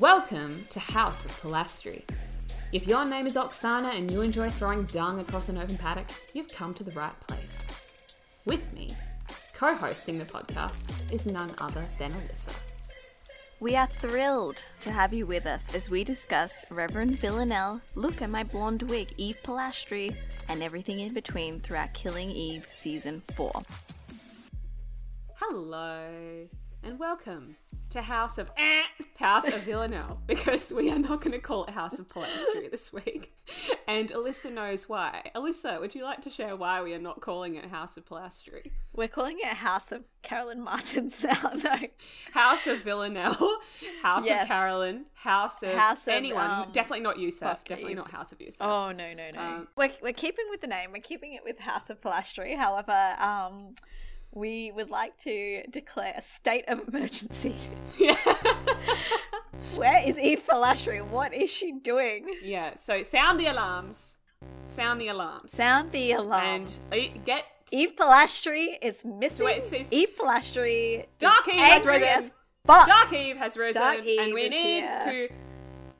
Welcome to House of Polastri. If your name is Oksana and you enjoy throwing dung across an open paddock, you've come to the right place. With me, co hosting the podcast, is none other than Alyssa. We are thrilled to have you with us as we discuss Reverend Villanelle, Look at My Blonde Wig, Eve Polastri, and everything in between throughout Killing Eve Season 4. Hello, and welcome to House of eh, House of Villanelle, because we are not going to call it House of Polastri this week. And Alyssa knows why. Alyssa, would you like to share why we are not calling it House of Polastri? We're calling it House of Carolyn Martens now, no. House of Villanelle, House Yes. of Carolyn, House of, House of, anyone. um, definitely not Yusuf. Definitely not House of Yusuf. Oh, no, no, no. Um, we're, we're keeping with the name, we're keeping it with House of Polastri. However, um, we would like to declare a state of emergency. Yeah. Where is Eve Polastri? What is she doing? yeah. So sound the alarms. Sound the alarms. Sound the alarm. and uh, get Eve Polastri is missing. Wait, it says- Eve Polastri. Dark Eve has risen. Dark Eve has risen, Eve and we need here. to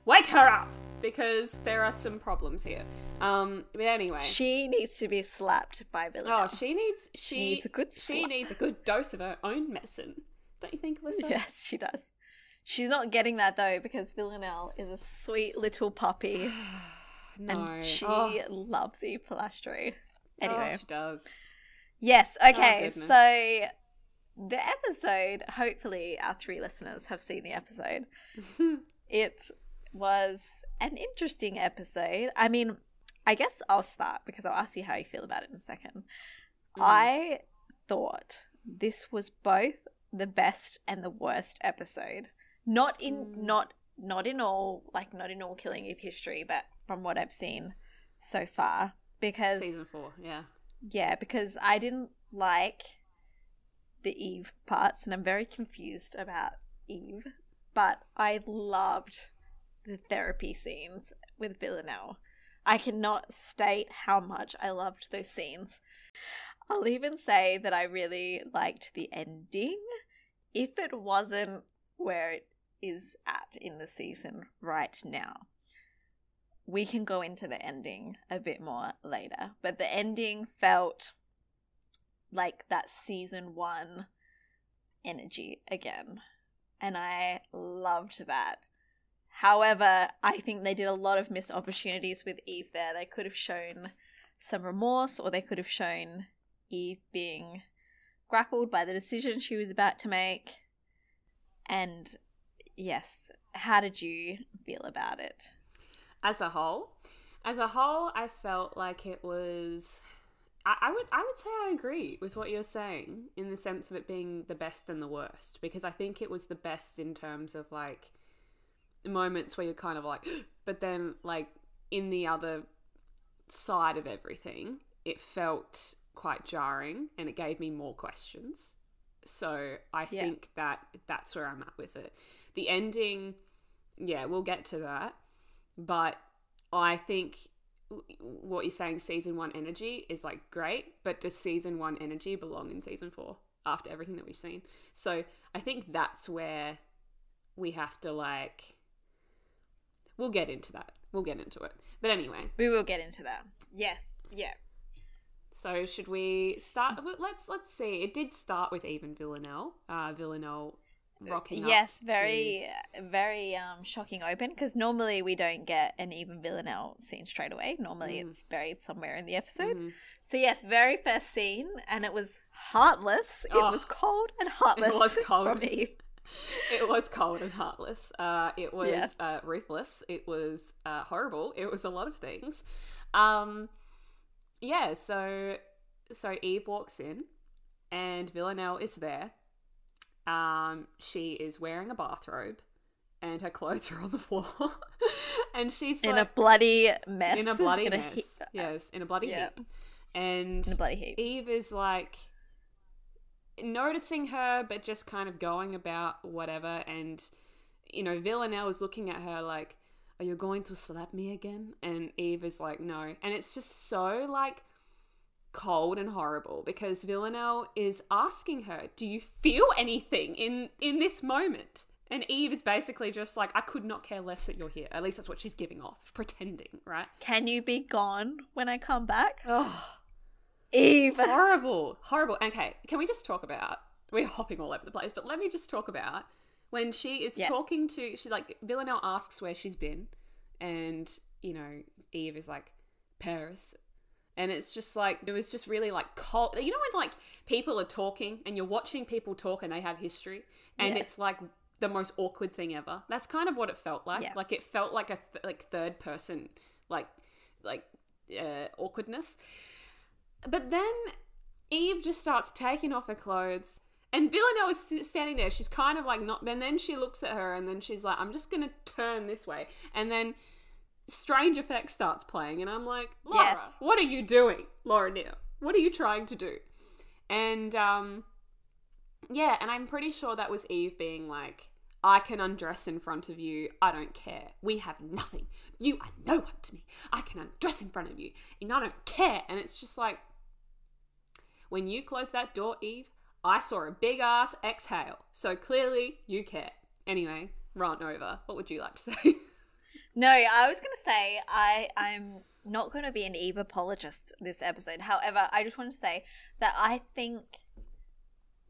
wake her up because there are some problems here. Um, but anyway, She needs to be slapped by Billy. oh, she needs she, needs a good she slap. needs a good dose of her own medicine, don't you think, Alyssa? Yes, she does. She's not getting that though because Villanelle is a sweet little puppy No, and she oh, loves Eve Polastri. oh, Anyway, she does. yes, okay, goodness. so the episode, hopefully our three listeners have seen the episode. it was an interesting episode. I mean, I guess I'll start because I'll ask you how you feel about it in a second. Mm. I thought this was both the best and the worst episode. Not in Mm. not not in all like not in all Killing Eve history, but from what I've seen so far. Because Season four, yeah. yeah, because I didn't like the Eve parts, and I'm very confused about Eve. But I loved the therapy scenes with Villanelle. I cannot state how much I loved those scenes. I'll even say that I really liked the ending. If it wasn't where it is at in the season right now, we can go into the ending a bit more later. But the ending felt like that season one energy again. And I loved that. However, I think they did a lot of missed opportunities with Eve there. They could have shown some remorse, or they could have shown Eve being grappled by the decision she was about to make. And yes, how did you feel about it? As a whole, as a whole, I felt like it was. I, I would I would say I agree with what you're saying in the sense of it being the best and the worst because I think it was the best in terms of like moments where you're kind of like, but then like in the other side of everything, it felt quite jarring and it gave me more questions. So I Yeah. think that that's where I'm at with it. The ending, yeah, we'll get to that, but I think what you're saying, season one energy is like great, but does season one energy belong in season four after everything that we've seen? So I think that's where we have to like. We'll get into that. We'll get into it. But anyway, We will get into that. Yes, yeah. so should we start? Let's let's see. It did start with even Villanelle. Uh, Villanelle rocking. up yes, to- very, very um, shocking open because normally we don't get an even Villanelle scene straight away. Normally Mm. it's buried somewhere in the episode. Mhm. So yes, very first scene, and it was heartless. It Oh, was cold and heartless. It was cold. from Eve. It was cold and heartless. Uh, it was Yeah. uh, ruthless. It was uh, horrible. It was a lot of things. Um, yeah. So so Eve walks in, and Villanelle is there. Um, she is wearing a bathrobe, and her clothes are on the floor, and she's in a bloody mess. in a bloody In a mess. heap- yes, in a bloody Yeah. heap. And In a bloody heap. Eve is like noticing her, but just kind of going about whatever. And, you know, Villanelle is looking at her like, Are you going to slap me again? And Eve is like, No. And it's just so like cold and horrible because Villanelle is asking her, "Do you feel anything in in this moment?" And Eve is basically just like, I could not care less that you're here. At least that's what she's giving off, pretending, right? Can you be gone when I come back? Oh, Eve. horrible, horrible. Okay, can we just talk about? We're hopping all over the place, but let me just talk about when she is Yes. talking to. She like Villanelle asks where she's been, and you know Eve is like Paris, and it's just like it was just really like cold. You know when like people are talking and you're watching people talk and they have history, and Yes. it's like the most awkward thing ever. That's kind of what it felt like. Yeah. Like it felt like a th- like third person like like uh, awkwardness. But then Eve just starts taking off her clothes. And Villanelle is standing there. She's kind of like not. And then she looks at her and then she's like, I'm just going to turn this way. And then Strange Effects starts playing. And I'm like, Laura, Yes. what are you doing? Laura Neal, what are you trying to do? And um, yeah, and I'm pretty sure that was Eve being like, I can undress in front of you. I don't care. We have nothing. You are no one to me. I can undress in front of you, and I don't care. And it's just like, when you closed that door, Eve, I saw a big ass exhale. So clearly you care. Anyway, rant over. What would you like to say? No, I was gonna say I I'm not gonna be an Eve apologist this episode. However, I just want to say that I think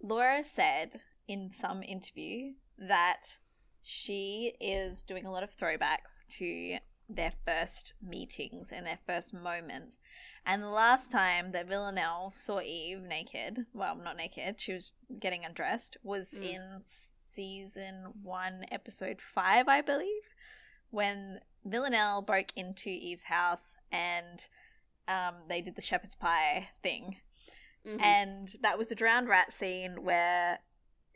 Laura said in some interview that she is doing a lot of throwbacks to their first meetings and their first moments. And the last time that Villanelle saw Eve naked, well, not naked, she was getting undressed, was Mm. in season one, episode five, I believe when Villanelle broke into Eve's house and um, they did the shepherd's pie thing. Mhm. And that was a drowned rat scene where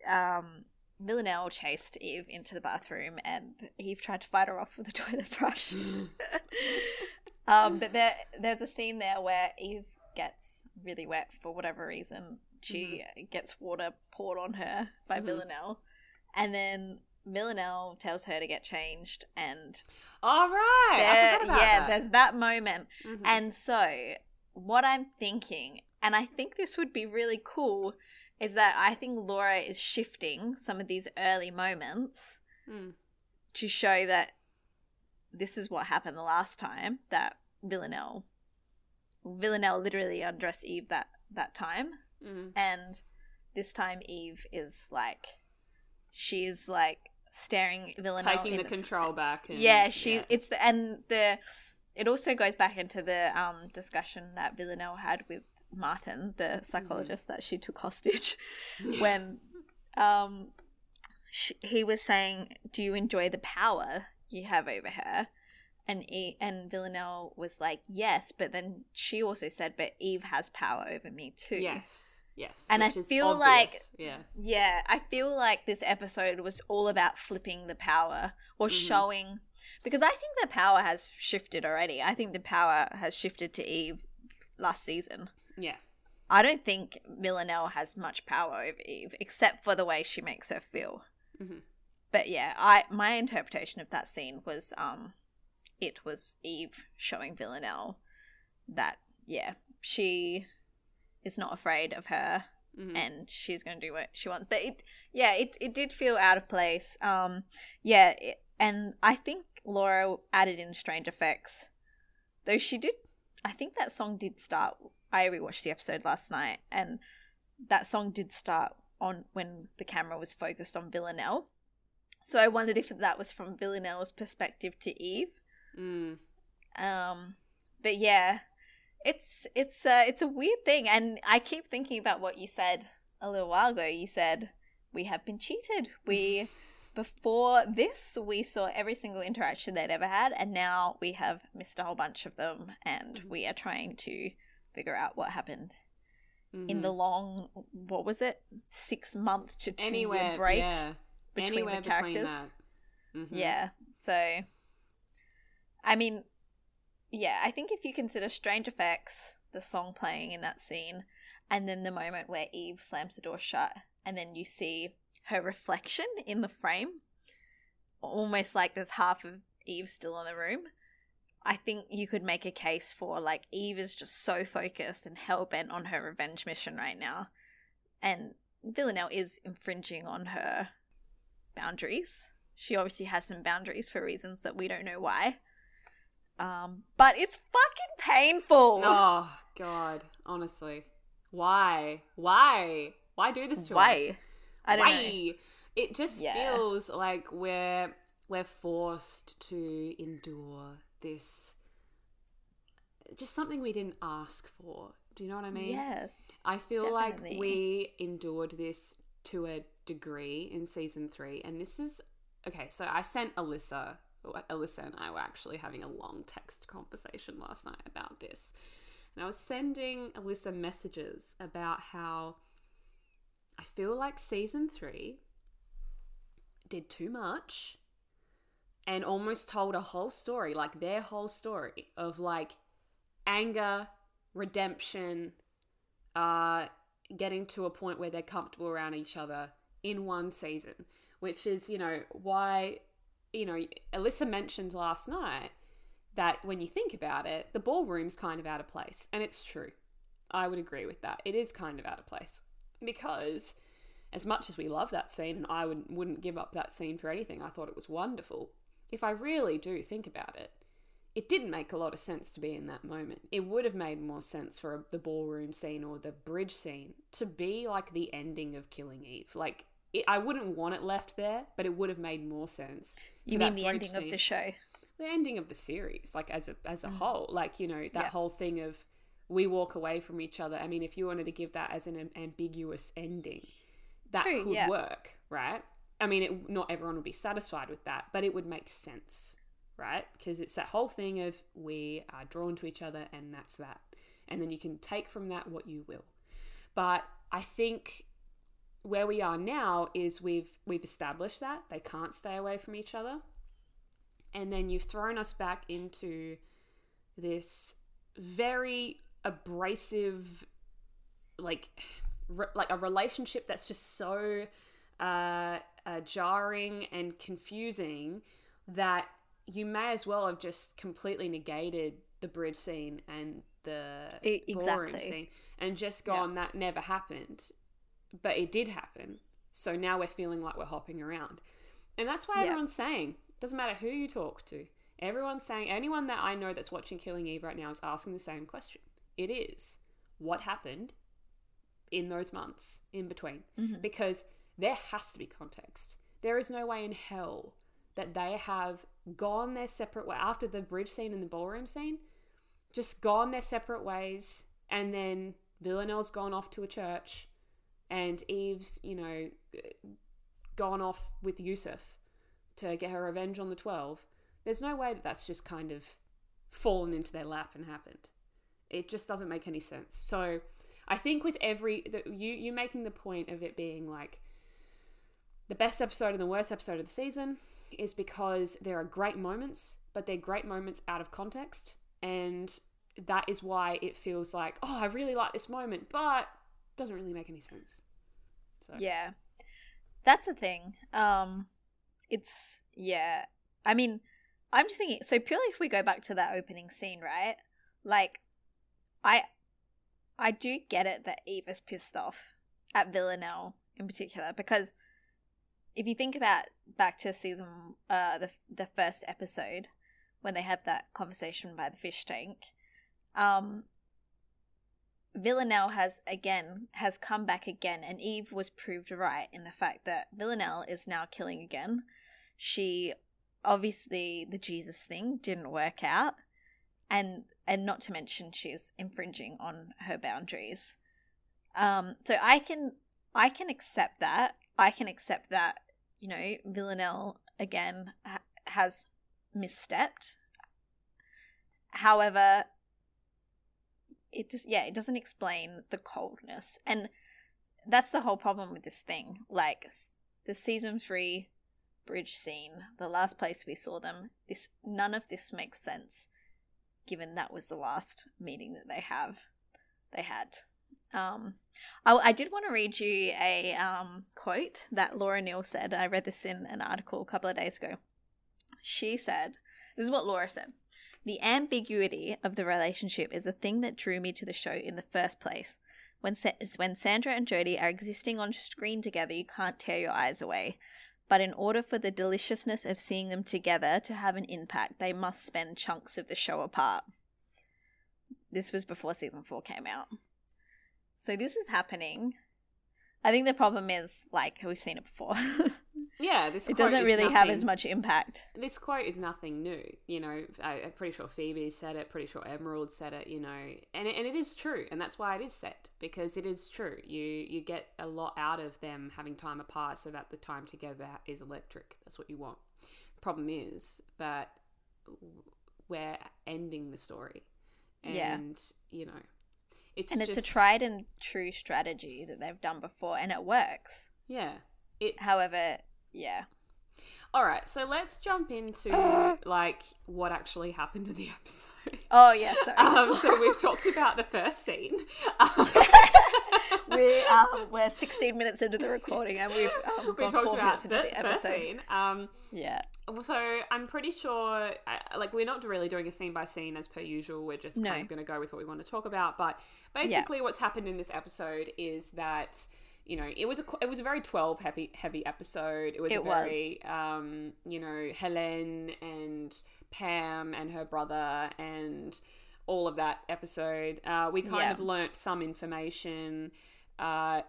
um, Villanelle chased Eve into the bathroom and Eve tried to fight her off with a toilet brush. um, but there, there's a scene there where Eve gets really wet for whatever reason. She gets water poured on her by Mhm. Villanelle. And then Villanelle tells her to get changed and All right. There- yeah, that. there's that moment. Mhm. And so, what I'm thinking, and I think this would be really cool, is that I think Laura is shifting some of these early moments Mm. to show that this is what happened the last time that Villanelle Villanelle literally undressed Eve that that time Mm. and this time Eve is like she's like staring Villanelle Taking in the control back. And, yeah, she yeah. it's the and the it also goes back into the um discussion that Villanelle had with Martin, the Mm-hmm. psychologist that she took hostage, when um sh he was saying, "Do you enjoy the power you have over her?" And e- and Villanelle was like, "Yes," but then she also said, "But Eve has power over me too." Yes. Yes. And I feel like- Yeah. Yeah, I feel like this episode was all about flipping the power or Mhm. showing because I think the power has shifted already. I think the power has shifted to Eve last season. Yeah. I don't think Villanelle has much power over Eve except for the way she makes her feel. Mhm. But yeah, I my interpretation of that scene was um it was Eve showing Villanelle that yeah, she is not afraid of her Mhm. and she's going to do what she wants. But it, yeah, it it did feel out of place. Um, yeah, it, and I think Laura added in strange effects, though she did. I think that song did start. I rewatched the episode last night, and that song did start on when the camera was focused on Villanelle. So I wondered if that was from Villanelle's perspective to Eve. Mm. Um, but yeah, it's it's a it's a weird thing, and I keep thinking about what you said a little while ago. You said we have been cheated. We before this we saw every single interaction they'd ever had, and now we have missed a whole bunch of them, and we are trying to figure out what happened in the long what was it six month to two anywhere year break yeah. between anywhere the characters. between that. Mhm. Yeah. So, I mean, yeah, I think if you consider Strange Effects, the song playing in that scene, and then the moment where Eve slams the door shut, and then you see her reflection in the frame, almost like there's half of Eve still in the room. I think you could make a case for like Eve is just so focused and hell bent on her revenge mission right now, and Villanelle is infringing on her boundaries. She obviously has some boundaries for reasons that we don't know why. Um, but it's fucking painful. Oh god, honestly, why, why, why do this to why? us? I don't why? know. It just Yeah. feels like we're we're forced to endure this. Just something we didn't ask for. Do you know what I mean? Yes. I feel like we endured this to a degree in season three, and this is okay. So I sent Alyssa. Alyssa and I were actually having a long text conversation last night about this, and I was sending Alyssa messages about how I feel like season three did too much and almost told a whole story, like their whole story of like anger, redemption, uh, getting to a point where they're comfortable around each other in one season, which is, you know, why, you know, Alyssa mentioned last night that when you think about it, the ballroom's kind of out of place. And it's true. I would agree with that. It is kind of out of place because as much as we love that scene and I would, wouldn't give up that scene for anything, I thought it was wonderful. If I really do think about it, it didn't make a lot of sense to be in that moment. It would have made more sense for the ballroom scene or the bridge scene to be like the ending of Killing Eve. Like, it, I wouldn't want it left there, but it would have made more sense. You mean the ending of the show? the ending of the series like as a as a Mm. whole like you know that Yeah. whole thing of we walk away from each other i mean if you wanted to give that as an am- ambiguous ending that True, could yeah. work right i mean it, not everyone would be satisfied with that but it would make sense right? Because it's that whole thing of we are drawn to each other and that's that. And then you can take from that what you will. But i think where we are now is we've we've established that they can't stay away from each other. And then you've thrown us back into this very abrasive like re- like a relationship that's just so uh, uh, jarring and confusing that you may as well have just completely negated the bridge scene and the E- ballroom scene and just gone that never happened. But it did happen. So now we're feeling like we're hopping around. And that's why Yeah. everyone's saying doesn't matter who you talk to everyone's saying anyone that i know that's watching killing eve right now is asking the same question. It is what happened in those months in between? Mhm. because there has to be context. There is no way in hell that they have gone their separate way after the bridge scene and the ballroom scene just gone their separate ways and then villanelle's gone off to a church and eve's you know gone off with yusuf to get her revenge on the 12 there's no way that that's just kind of fallen into their lap and happened. It just doesn't make any sense. So i think with every the, you you making the point of it being like the best episode and the worst episode of the season is because there are great moments but they're great moments out of context and that is why it feels like oh i really like this moment but doesn't really make any sense so Yeah. That's the thing. Um it's yeah. I mean, I'm just thinking so purely if we go back to that opening scene, right? Like I I do get it that Eve is pissed off at Villanelle in particular because if you think about back to season uh the the first episode when they have that conversation by the fish tank, um Villanelle has again has come back again, and Eve was proved right in the fact that Villanelle is now killing again. She obviously the Jesus thing didn't work out, and and not to mention she's infringing on her boundaries. Um, so I can I can accept that. I can accept that you know Villanelle again ha- has misstepped. However, it just yeah it doesn't explain the coldness. And that's the whole problem with this thing. Like the season three bridge scene the last place we saw them this none of this makes sense given that was the last meeting that they have they had um I, I did want to read you a um quote that laura neal said i read this in an article a couple of days ago she said this is what laura said the ambiguity of the relationship is the thing that drew me to the show in the first place. When, Sa- when Sandra and Jodie are existing on screen together, you can't tear your eyes away. but in order for the deliciousness of seeing them together to have an impact, they must spend chunks of the show apart. This was before season four came out. So this is happening. I think the problem is, like, we've seen it before. Yeah, this it doesn't really have as much impact. This quote is nothing new. You know, I, I'm pretty sure Phoebe said it. Pretty sure Emerald said it. You know, and it, and it is true, and that's why it is said because it is true. You you get a lot out of them having time apart, so that the time together is electric. That's what you want. The problem is that we're ending the story, and Yeah. you know, it's and it's a tried and true strategy that they've done before, and it works. Yeah. It However, yeah. all right. So let's jump into like what actually happened in the episode. Oh yeah, sorry. Um, so we've talked about the first scene. Um, we um, we're 16 minutes into the recording, and we've um, we gone talked four about minutes into the episode. scene. Um, Yeah, so I'm pretty sure, like, we're not really doing a scene by scene as per usual. We're just No. kind of going to go with what we want to talk about. But basically, what's happened in this episode is that you know it was a it was a very 12 heavy heavy episode. It was a It was. very um, you know Helen and Pam and her brother and all of that episode. Uh, we kind Yeah. of learnt some information. Uh,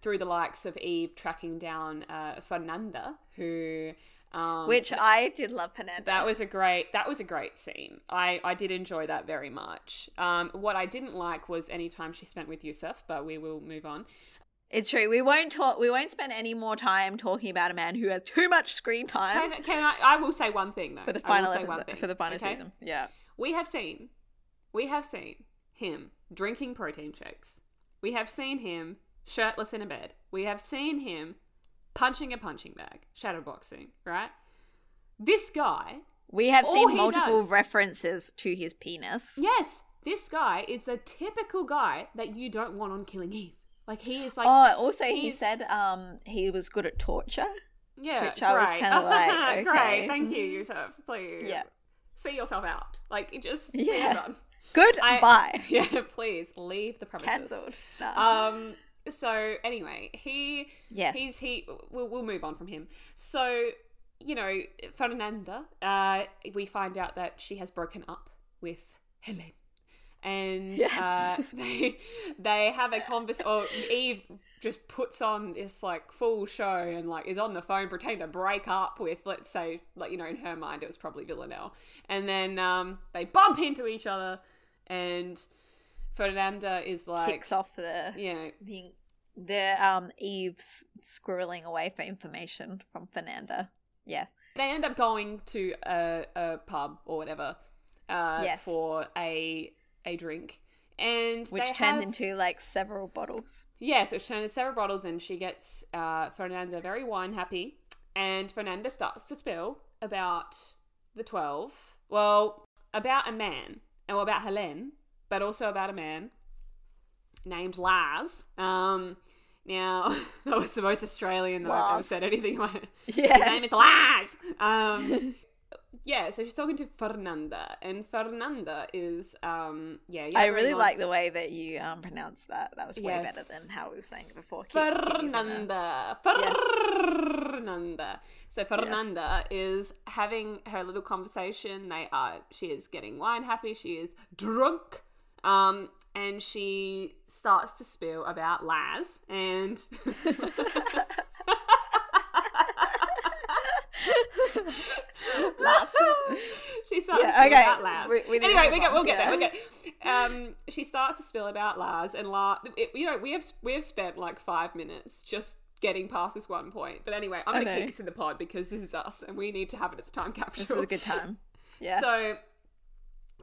through the likes of Eve tracking down uh, Fernanda, who um, which I did love Fernanda. that was a great that was a great scene. I I did enjoy that very much. Um, what I didn't like was any time she spent with Yusuf, but we will move on. It's true. We won't talk. We won't spend any more time talking about a man who has too much screen time Can, can I? I will say one thing though. for the final episode, for the final okay? season. Yeah. We have seen, we have seen him drinking protein shakes. We have seen him shirtless in a bed. We have seen him punching a punching bag, shadowboxing. Right. This guy We have seen multiple does- references to his penis. Yes, this guy is the typical guy that you don't want on Killing Eve. Like he is like, oh, also he said um he was good at torture. yeah, which I was great. kinda like, great, thank you, Yusuf. Please, Yeah. see yourself out. Like it just, Yeah. Yeah, done. Good I- yeah, please leave the premises. Cancelled. No. Um. So anyway, he yes. he's he. We'll, we'll move on from him. So you know, Fernanda. Uh, we find out that she has broken up with Helen, and Yes. uh, they they have a convers. Or Eve just puts on this like full show and like is on the phone pretending to break up with let's say like you know in her mind it was probably Villanelle, and then um, they bump into each other, and Fernanda is like kicks off the you know the the um Eve's squirreling away for information from Fernanda. Yeah. they end up going to a, a pub or whatever uh, Yes. for a a drink, and Which turned have, into like several bottles. yeah, so she turned into several bottles, and she gets uh, Fernanda very wine happy, and Fernanda starts to spill about the twelve, well, about a man, and about Helen, but also about a man named Laz. Um, now that was the most Australian that I've ever said anything. Yeah. his name is Laz. Um, yeah, so she's talking to Fernanda, and Fernanda is um, yeah. I really on- like the way that you um pronounced that. That was way Yes. better than how we were saying it before. Keep- keep. Fernanda. Fernanda. So Fernanda is having her little conversation. They are. She is getting wine happy. She is drunk. Um, and she starts to spill about Laz and. she starts Yeah, to spill okay, about Laz. we- we anyway, we get, we'll get there. yeah. We'll get. Um, she starts to spill about Lars, and Lars, it, you know, we have we have spent like five minutes just getting past this one point. But anyway, I'm going to keep this in the pod because this is us, and we need to have it as a time capsule. This is a good time. Yeah. So,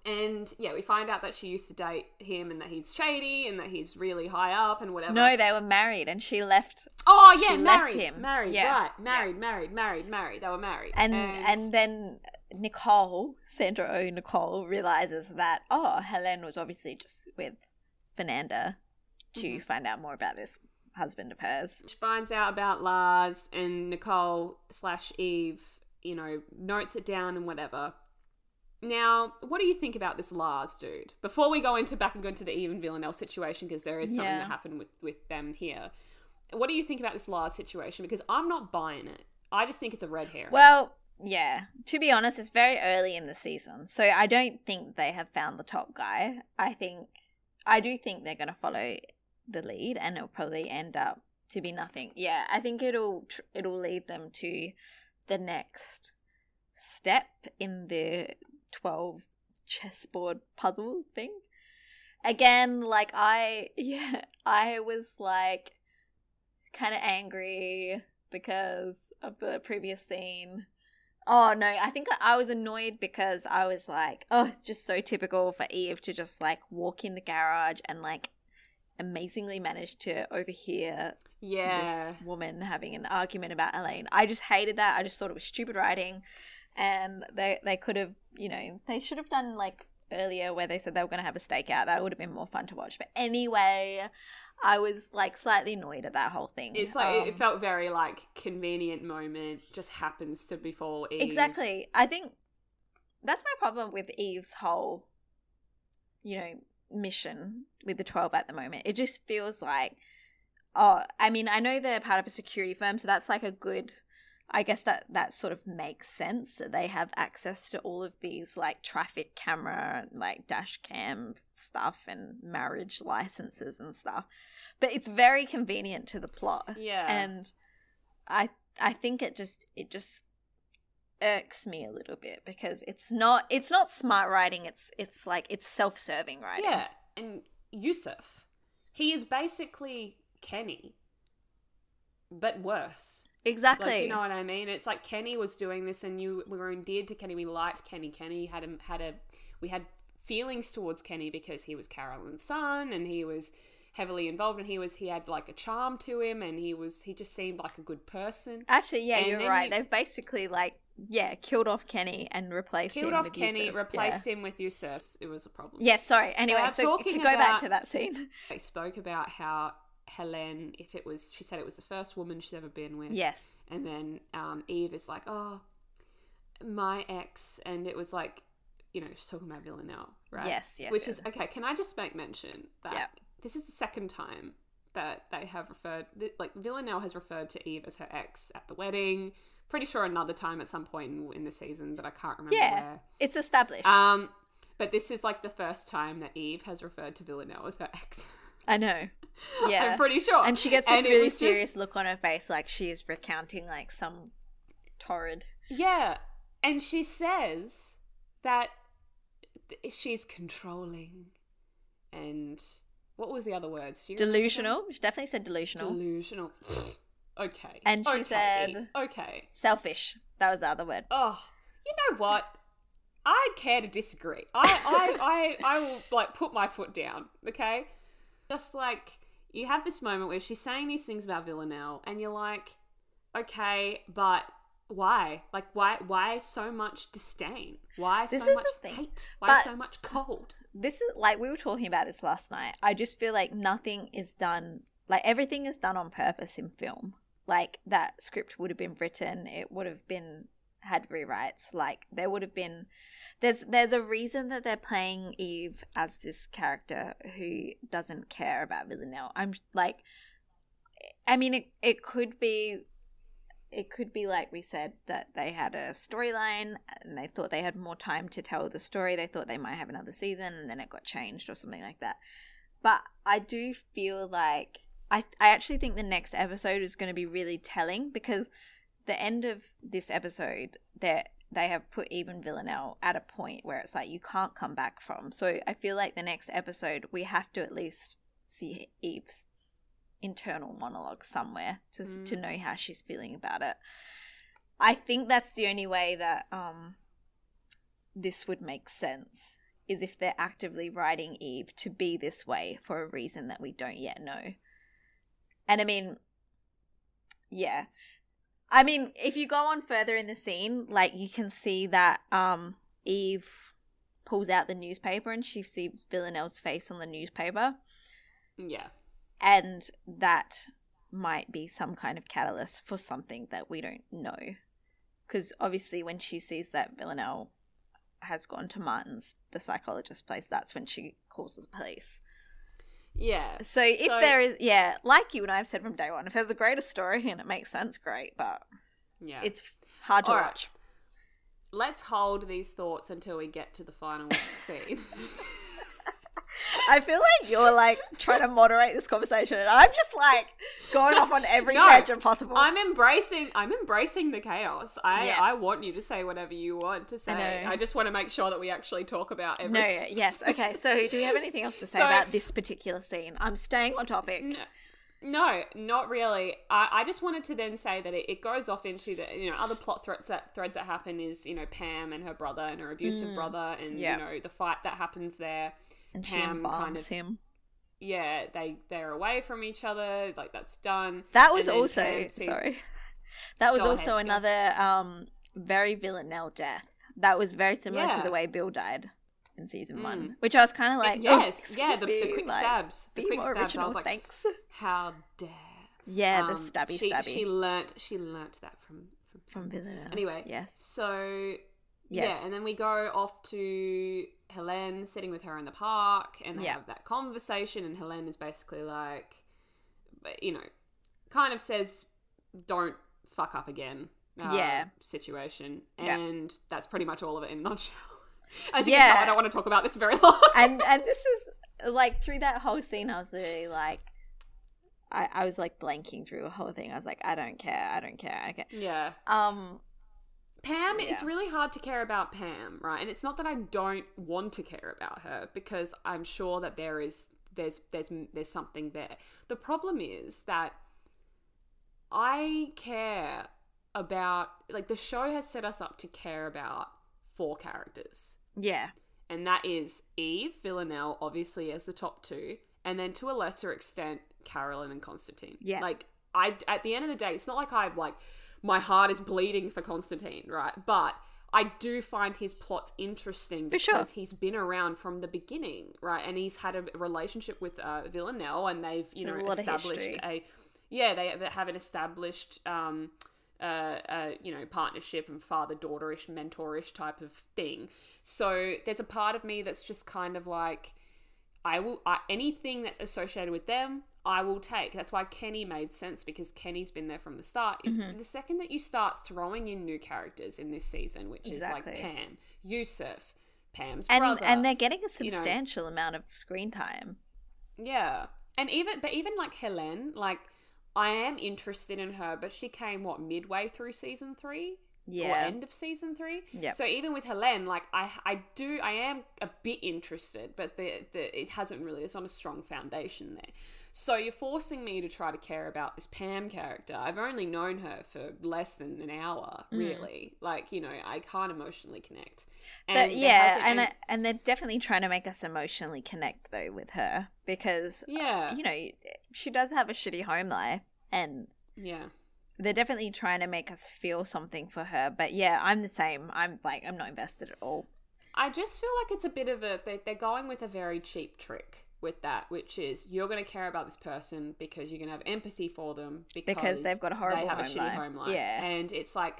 and yeah, we find out that she used to date him, and that he's shady, and that he's really high up, and whatever. no, they were married, and she left, Oh yeah, married, him. married, Yeah. right, married, married, married, married. They were married, and and then Nicole, Sandra O. Nicole, realizes that oh, Helen was obviously just with Fernanda to Mm-hmm. find out more about this husband of hers. She finds out about Lars and Nicole slash Eve, you know, notes it down and whatever. Now, what do you think about this Lars dude? Before we go into back and go into the Eve and Villanelle situation, because there is something Yeah. that happened with, with them here. What do you think about this Lars situation? Because I'm not buying it. I just think it's a red herring. Well, yeah. To be honest, it's very early in the season, so I don't think they have found the top guy. I think I do think they're going to follow the lead, and it'll probably end up to be nothing. Yeah, I think it'll it'll lead them to the next step in the twelve chessboard puzzle thing. Again, like I yeah, I was like kind of angry because of the previous scene. Oh no, I think I was annoyed because I was like, oh, it's just so typical for Eve to just like walk in the garage and like amazingly manage to overhear yeah. this woman having an argument about Elaine. I just hated that. I just thought it was stupid writing, and they they could have, you know, they should have done like earlier where they said they were going to have a stakeout. That would have been more fun to watch. But anyway, I was like slightly annoyed at that whole thing. It's like Um, it felt very like convenient moment just happens to befall Eve. Exactly. I think that's my problem with Eve's whole, you know, mission with the 12 at the moment. It just feels like, oh, I mean, I know they're part of a security firm, so that's like a good. I guess that that sort of makes sense that they have access to all of these like traffic camera, like dash cam stuff and marriage licenses and stuff. But it's very convenient to the plot Yeah. and i i think it just it just irks me a little bit because it's not it's not smart writing it's it's like it's self-serving writing Yeah, and Yusuf, he is basically Kenny, but worse. exactly Like you know what I mean? It's like Kenny was doing this, and you we were endeared to Kenny. We liked Kenny. Kenny had a had a we had feelings towards Kenny because he was Carolyn's son, and he was heavily involved, and he was he had like a charm to him, and he was he just seemed like a good person. actually yeah And you're right you- they've basically like yeah killed off kenny and replaced Killed him off with Kenny, Yusuf. replaced him with Yusuf. It was a problem. yeah. yeah sorry anyway so talking to go back to that scene They spoke about how Helen, if it was, she said it was the first woman she's ever been with. yes And then um, Eve is like, oh, my ex. And it was like, you know, she's talking about Villanelle, right? Yes, yes, Which yes. is, okay, can I just make mention that Yep. this is the second time that they have referred, like, Villanelle has referred to Eve as her ex at the wedding. Pretty sure another time at some point in, in the season, but I can't remember yeah where. it's established Um, but this is like the first time that Eve has referred to Villanelle as her ex. i know yeah I'm pretty sure. and she gets this And really was just- serious look on her face like she is recounting like some torrid Yeah, and she says that th- she's controlling, and what was the other words? You remember delusional she definitely said delusional Delusional. okay. And she Okay, said- "Okay." selfish that was the other word Oh, you know what? I care to disagree. I, I, I, I will like put my foot down. Okay, just like you have this moment where she's saying these things about Villanelle, and you're like, okay, but why? Like, why? Why so much disdain? Why This so much hate? Why But- so much cold? this is like we were talking about this last night. I just feel like nothing is done like everything is done on purpose in film. Like that script would have been written, it would have been had rewrites. Like there would have been there's there's a reason that they're playing Eve as this character who doesn't care about Villanelle. I'm like I mean it it could be it could be like we said that they had a storyline and they thought they had more time to tell the story. They thought they might have another season and then it got changed or something like that. But I do feel like I I actually think the next episode is going to be really telling because the end of this episode that they have put even Villanelle at a point where it's like you can't come back from. So I feel like the next episode we have to at least see Eve's internal monologue somewhere to to Mm. know how she's feeling about it. I think that's the only way that um this would make sense is if they're actively writing Eve to be this way for a reason that we don't yet know. And I mean yeah. I mean, if you go on further in the scene, like you can see that um Eve pulls out the newspaper and she sees Villanelle's face on the newspaper Yeah. And that might be some kind of catalyst for something that we don't know because obviously when she sees that villanelle has gone to martin's the psychologist place that's when she calls the police Yeah. so if So- there is yeah like you and i've said from day one if there's a greater story and it makes sense great but Yeah. It's hard to All right. watch. Let's hold these thoughts until we get to the final scene. I feel like you're like trying to moderate this conversation, and I'm just like going off on every No, tangent possible. I'm embracing I'm embracing the chaos. I Yeah. I want you to say whatever you want to say. know. I, just want to make sure that we actually talk about everything. no, yes, okay. So, do you have anything else to say So- about this particular scene? I'm staying on topic. No, no, not really. I, I just wanted to then say that it, it goes off into the you know other plot threads that threads that happen is you know Pam and her brother and her abusive brother and Mm. yeah. you know the fight that happens there. And embalms kind of him. yeah they they're away from each other like that's done. That was also sees- sorry. That was Go also ahead, another um very villanelle death. That was very similar to the way Bill died in season Mm. one, which I was kind of like, yes, oh, yeah, the, me, the quick like, stabs, the quick stabs. I was like, thanks. how dare. Yeah, Um, the stabby she, stabby She learnt. She learnt that from from. from. Villanelle. Anyway, yes, So Yes. yeah, and then we go off to Helene sitting with her in the park, and they Yeah. have that conversation. And Helene is basically like, you know, kind of says, "Don't fuck up again." Uh, Yeah. Situation, Yeah. and that's pretty much all of it in a nutshell. As you Yeah. can tell, I don't want to talk about this very long. and and this is like through that whole scene, I was literally like, I I was like blanking through the whole thing. I was like, I don't care, I don't care, I don't care. yeah. Um, Pam, it's really hard to care about Pam, right? And it's not that I don't want to care about her because I'm sure that there is there's there's there's something there. The problem is that I care about like the show has set us up to care about four characters. yeah, And that is Eve, Villanelle, obviously as the top two, and then to a lesser extent, Carolyn and Constantine. Yeah. Like I at the end of the day, it's not like I like my heart is bleeding for Constantine, right? But I do find his plots interesting For sure. because he's been around from the beginning, right? And he's had a relationship with uh, Villanelle, and they've you know A established a yeah they have an established um, uh, uh, you know partnership and father daughterish mentorish type of thing. So there's a part of me that's just kind of like I will I, anything that's associated with them. I will take. That's why Kenny made sense because Kenny's been there from the start. Mm-hmm. The second that you start throwing in new characters in this season, which is like Pam, Yusuf, Pam's and brother, and they're getting a you know. substantial amount of screen time. Yeah. And even but even like Helen, like I am interested in her, but she came what midway through season 3 or Yeah, end of season 3. Yeah. So even with Helen, like I I do I am a bit interested, but the the it hasn't really It's not a strong foundation there. So you're forcing me to try to care about this Pam character. I've only known her for less than an hour, Mm. really. Like, you know, I can't emotionally connect. But yeah, and I- and they're definitely trying to make us emotionally connect though with her because yeah. you know she does have a shitty home life and Yeah. they're definitely trying to make us feel something for her. But yeah, I'm the same. I'm like I'm not invested at all. I just feel like it's a bit of a they're going with a very cheap trick with that, which is you're going to care about this person because you're going to have empathy for them because, Because they've got a horrible they have a home shitty life. home life. Yeah. and it's like.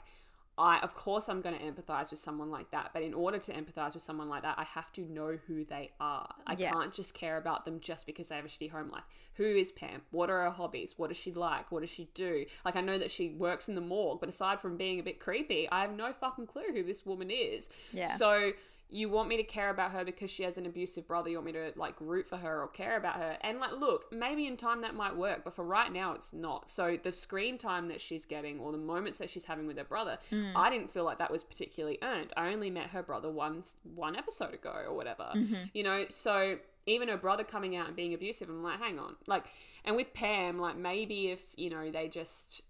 I, of course, I'm going to empathize with someone like that, but in order to empathize with someone like that, I have to know who they are. I Yeah. can't just care about them just because they have a shitty home life. Who is Pam? What are her hobbies? What does she like? What does she do? Like, I know that she works in the morgue, but aside from being a bit creepy, I have no fucking clue who this woman is. Yeah. So you want me to care about her because she has an abusive brother. You want me to like root for her or care about her. And like, look, maybe in time that might work, but for right now, it's not. So the screen time that she's getting or the moments that she's having with her brother, Mm. I didn't feel like that was particularly earned. I only met her brother one one episode ago or whatever. Mm-hmm. You know, so even her brother coming out and being abusive, I'm like, hang on, like, and with Pam, like maybe if you know they just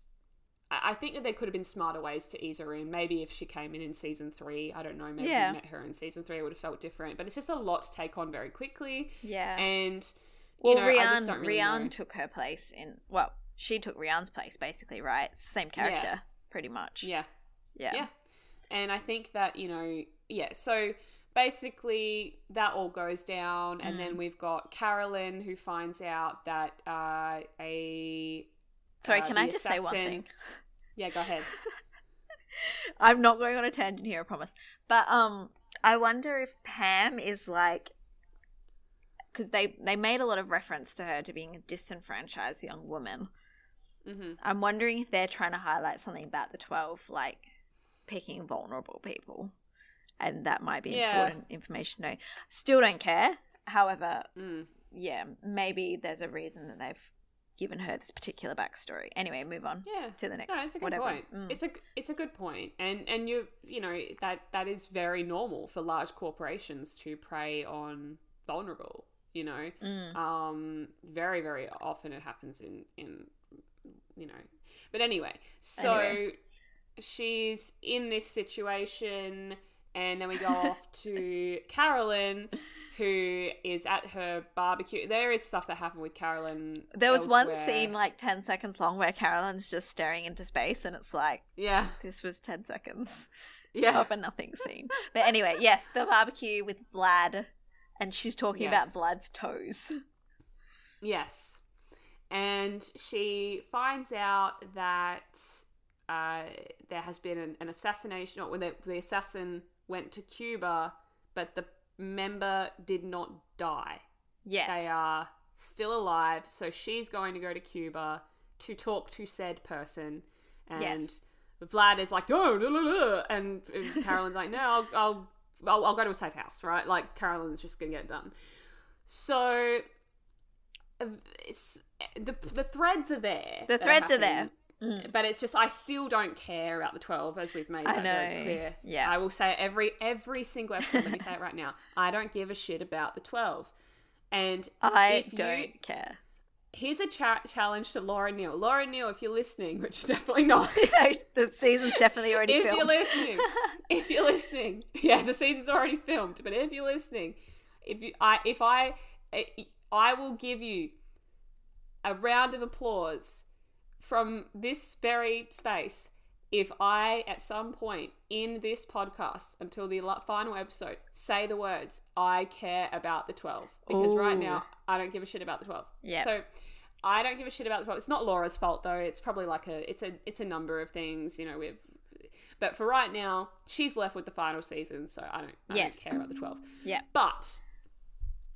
I I think that there could have been smarter ways to ease her in. Maybe if she came in in season three, I don't know, maybe Yeah. we met her in season three, it would have felt different. But it's just a lot to take on very quickly. Yeah. And, well, you know, I Rian just don't really Rian know. took her place in well, she took Rian's place basically, right? Same character, pretty much. Yeah. Yeah. Yeah. And I think that, you know, yeah, so basically that all goes down. And Mm. then we've got Carolyn who finds out that uh, a. Sorry, uh, can I just say one thing? Yeah, go ahead. I'm not going on a tangent here, I promise. But um, I wonder if Pam is like, because they they made a lot of reference to her to being a disenfranchised young woman. Mm-hmm. I'm wondering if they're trying to highlight something about the 12, like picking vulnerable people. And that might be Yeah. important information to know. Still don't care. However, Mm. yeah, maybe there's a reason that they've given her this particular backstory. Anyway, move on Yeah. to the next. No, it's a good whatever. point. Mm. It's a it's a good point. and and you you know that that is very normal for large corporations to prey on vulnerable. You know, Mm. um, very very often it happens in in you know, but anyway, so Anyway. she's in this situation, and then we go off to Carolyn. Who is at her barbecue? There is stuff that happened with Carolyn. There was one scene like 10 seconds long where Carolyn's just staring into space and it's like, Yeah, this was 10 seconds yeah. of a nothing scene. But anyway, yes, the barbecue with Vlad and she's talking Yes. about Vlad's toes. Yes. And she finds out that uh, there has been an, an assassination, or when the, the assassin went to Cuba, but the member did not die. Yes. They are still alive, so she's going to go to Cuba to talk to said person. And Yes. Vlad is like, no, no, no, no. And, Carolyn's like, no, I'll, I'll, I'll, I'll go to a safe house, right? Like, Carolyn's just going to get it done. So, uh, the, the threads are there. The threads are there. Mm. But it's just, I still don't care about the 12, as we've made that very clear. Yeah. I will say every every single episode. let me say it right now. I don't give a shit about the 12. And I don't care. here's a cha- challenge to Laura Neal. Laura Neal, if you're listening, which definitely not. No, the season's definitely already if filmed. you're listening, if you're listening, yeah, the season's already filmed. But if you're listening, if you, I, if I, I will give you a round of applause from this very space if I, at some point in this podcast until the final episode, say the words "I care about the 12. because right now I don't give a shit about the twelve. Yeah. So. I don't give a shit about the 12. It's not Laura's fault though. It's probably like a it's a it's a number of things, you know, we've but for right now, she's left with the final season, so I don't, I Yes. don't care about the 12. Yeah. But,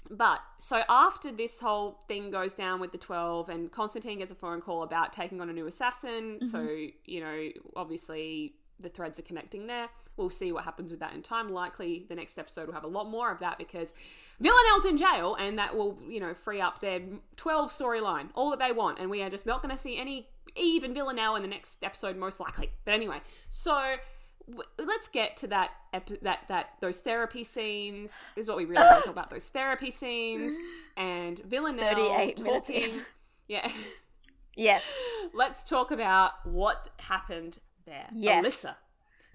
but, so after this whole thing goes down with the 12, and Constantine gets a phone call about taking on a new assassin, Mm-hmm. so, you know, obviously the threads are connecting there. We'll see what happens with that in time. Likely the next episode will have a lot more of that because Villanelle's in jail, and that will, you know, free up their 12 storyline, all that they want, and we are just not going to see any Eve and Villanelle in the next episode, most likely. But anyway, so let's get to that ep- that that those therapy scenes this is what we really want to talk about those therapy scenes and Villanelle 38 minutes talking in. yeah Yes. let's talk about what happened there Yes. Alyssa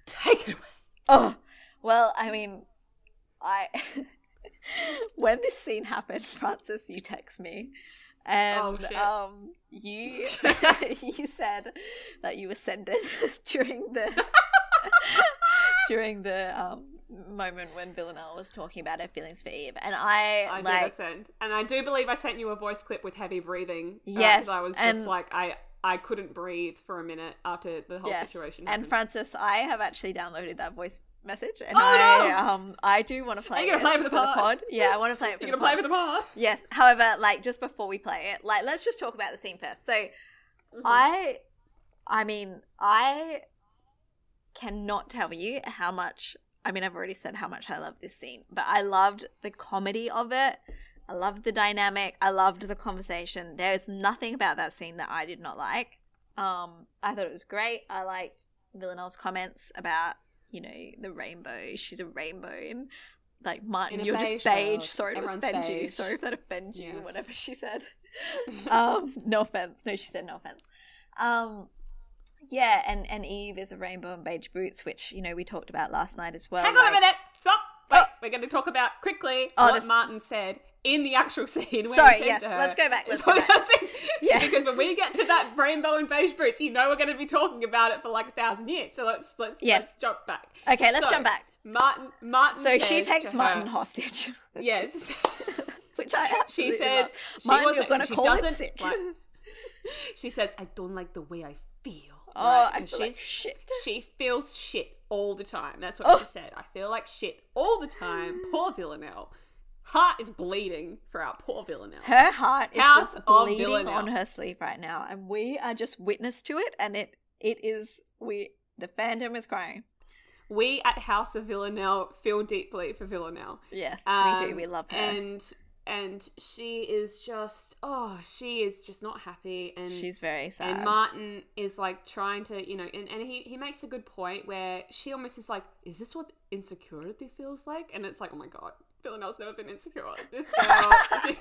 take it away Oh, well, I mean, I when this scene happened, Frances, you text me, and Oh, um, you you said that you ascended during the during the um moment when Villanelle was talking about her feelings for Eve, and I, I did send and I do believe I sent you a voice clip with heavy breathing uh, Yes, 'cause I was and- just like I I couldn't breathe for a minute after the whole yes. situation And. Frances, I have actually downloaded that voice message, and Oh, I no! um I do want to play. you gonna play for the pod? pod? Yeah, I want to play it. For you the gonna play pod. for the part Yes. However, like just before we play it, like let's just talk about the scene first. So Mm-hmm. I I mean, I cannot tell you how much I mean, I've already said how much I love this scene, but I loved the comedy of it. I loved the dynamic. I loved the conversation. There's nothing about that scene that I did not like. Um, I thought it was great. I liked Villanelle's comments about, you know, the rainbow. She's a rainbow and like Martin, you're beige just beige. world. Sorry to Everyone's offend you. Sorry if that offends you, Yes. whatever she said. um, no offense. No, she said no offense. Um, yeah, and and Eve is a rainbow and beige boots, which you know we talked about last night as well. Hang on a minute. Stop. Wait, Oh. we're going to talk about quickly Oh, what this- Martin said in the actual scene. When Sorry, he said yes, to her, let's go back, let's go back. Yeah. because when we get to that rainbow and beige boots, you know we're going to be talking about it for like a thousand years. So let's let's Yes. let's jump back. Okay, let's So, jump back. Martin Martin. So she takes to Martin her- hostage, Yes. which I she says love. she Martin, wasn't- you're gonna call doesn't it sick. like- she says, "I don't like the way I feel." Oh, right? I And feel like shit. She feels shit all the time. That's what Oh. she said. I feel like shit all the time. Poor Villanelle. heart is bleeding for our poor Villanelle. Her heart is House just bleeding on her sleeve right now, and we are just witness to it. And it it is we the fandom is crying. We at House of Villanelle feel deeply for Villanelle. Yes, Um, we do. We love her. And and she is just oh, she is just not happy and She's very sad. and Martin is like trying to, you know, and, and he, he makes a good point where she almost is like, is this what insecurity feels like? And it's like, oh my god, Villanelle's never been insecure. This girl, she,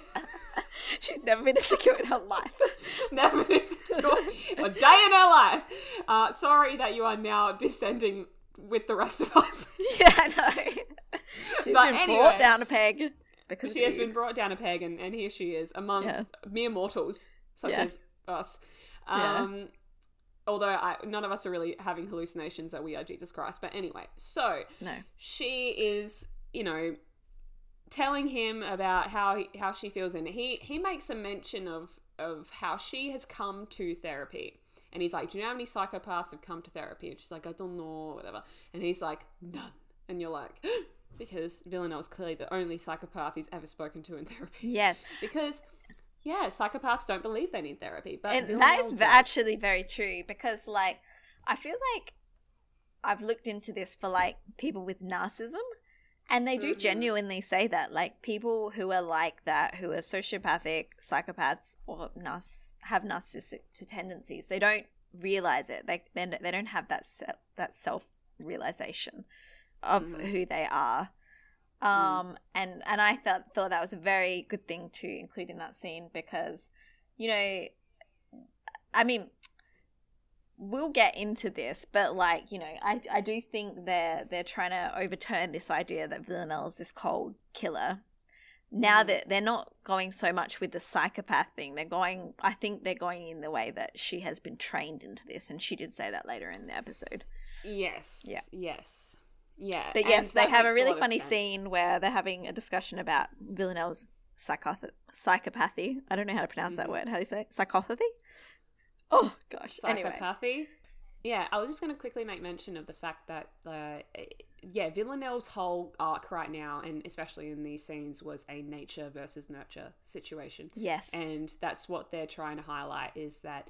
She's never been insecure in her life. never been insecure a day in her life. Uh, sorry that you are now descending with the rest of us. yeah, I know. She's But been anyway. brought down a peg because she has been brought down a peg, and, and here she is amongst mere mortals such Yeah. as us. Yeah. Um, Although I, none of us are really having hallucinations that we are Jesus Christ. But anyway, so No. she is, you know, telling him about how he, how she feels, and he he makes a mention of of how she has come to therapy, and he's like, "Do you know how many psychopaths have come to therapy?" And she's like, "I don't know, whatever," and he's like, "None," and you're like. Because Villanelle is clearly the only psychopath he's ever spoken to in therapy. Yes. Because, yeah, psychopaths don't believe they need therapy. But and that is does. actually very true because like i feel like i've looked into this for like people with narcissism and they do Mhm. genuinely say that like people who are like that who are sociopathic psychopaths or nar- have narcissistic tendencies they don't realize it they they, they don't have that se- that self realization of Mhm. who they are um and and i thought thought that was a very good thing to include in that scene because you know I mean, we'll get into this, but like you know, I I do think they're they're trying to overturn this idea that Villanelle is this cold killer. Now Mhm. that they're not going so much with the psychopath thing, they're going. I think they're going in the way that she has been trained into this, and she did say that later in the episode. Yes. Yeah. Yes. Yeah. But yes, they have a really of funny scene where they're having a discussion about Villanelle's psychoth- psychopathy. I don't know how to pronounce that Mhm. word. How do you say it? Psychopathy? Oh gosh. Anyway. Psychopathy. Yeah, I was just going to quickly make mention of the fact that, uh, yeah, Villanelle's whole arc right now, and especially in these scenes, was a nature versus nurture situation. Yes. and that's what they're trying to highlight is that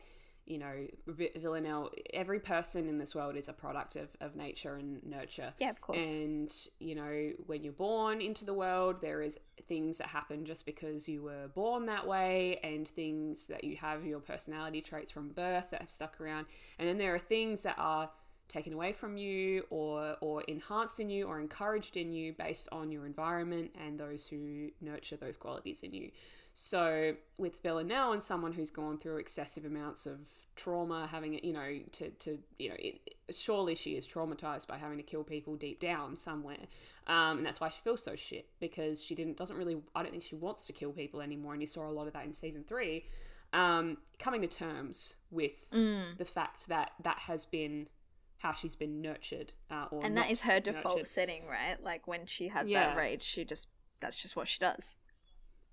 you know Villanelle every person in this world is a product of, of nature and nurture yeah, of course. and you know when you're born into the world there is things that happen just because you were born that way and things that you have your personality traits from birth that have stuck around and then there are things that are taken away from you or or enhanced in you or encouraged in you based on your environment and those who nurture those qualities in you so with Villanelle and someone who's gone through excessive amounts of trauma, having it, you know, to, to you know, it, it- surely she is traumatized by having to kill people deep down somewhere, um, and that's why she feels so shit because she didn't doesn't really. I don't think she wants to kill people anymore, and you saw a lot of that in season three. Um, coming to terms with Mm. the fact that that has been how she's been nurtured, uh, or And that is her default nurtured. setting, right? Like when she has Yeah. that rage, she just that's just what she does.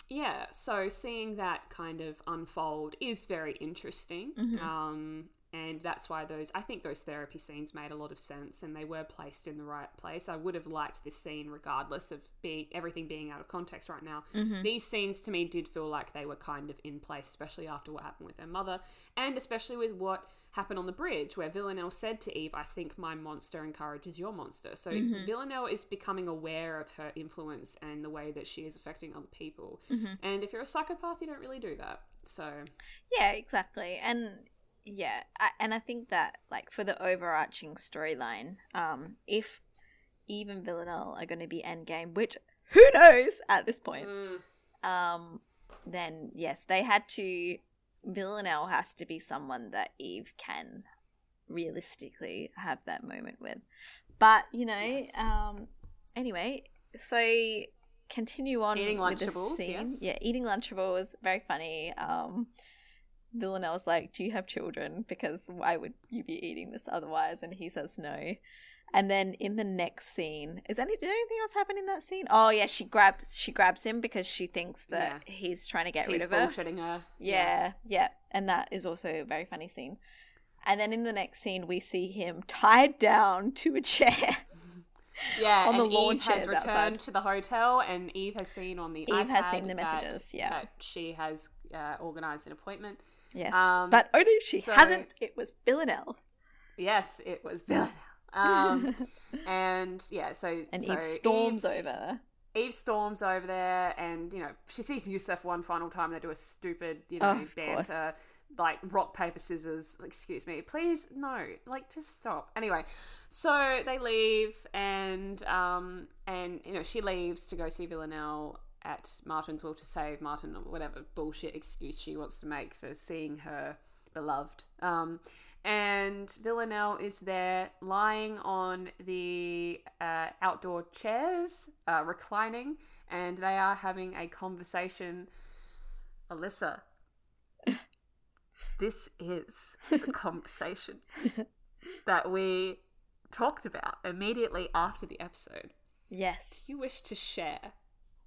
yeah so seeing that kind of unfold is very interesting Mhm. um and that's why those i think those therapy scenes made a lot of sense and they were placed in the right place i would have liked this scene regardless of being everything being out of context right now Mm-hmm. these scenes to me did feel like they were kind of in place especially after what happened with her mother and especially with what happened on the bridge where villanelle said to eve i think my monster encourages your monster so Mhm. villanelle is becoming aware of her influence and the way that she is affecting other people Mhm. and if you're a psychopath, you don't really do that. So, Yeah, exactly. And yeah, I, and I think that like for the overarching storyline, um, if Eve and Villanelle are going to be endgame, which who knows at this point, mm, um, then yes, they had to. Villanelle has to be someone that Eve can realistically have that moment with. But you know, Yes. um, anyway, so continue on Eating with the Lunchables, scene. yes. Yeah, eating Lunchables, very funny. Um, Villanelle's like, "Do you have children? Because why would you be eating this otherwise?" And he says no. And then in the next scene, is any did anything else happen in that scene? Oh yeah, she grabs she grabs him because she thinks that he's trying to get he's rid of her. bullshitting her. Yeah, yeah, and that is also a very funny scene. And then in the next scene, we see him tied down to a chair. Yeah, on the lawn Eve has returned outside. to the hotel, and Eve has seen on the Eve has seen the that- messages, yeah. that she has uh, organized an appointment. Yes, Um, but only she so- hasn't. It was Villanelle. Yes, it was Villanelle. Um, and yeah, so and so Eve storms Eve, over. Eve storms over there, and you know she sees Yusuf one final time. They do a stupid, you know, Oh, of course. banter, like rock paper scissors. Excuse me, please, no, like just stop. Anyway, so they leave, and um, and you know she leaves to go see Villanelle at Martinsville to save Martin or whatever bullshit excuse she wants to make for seeing her beloved. Um, and Villanelle is there lying on the uh, outdoor chairs, uh, reclining, and they are having a conversation. Alyssa, this is the conversation that we talked about immediately after the episode. Yes. Do you wish to share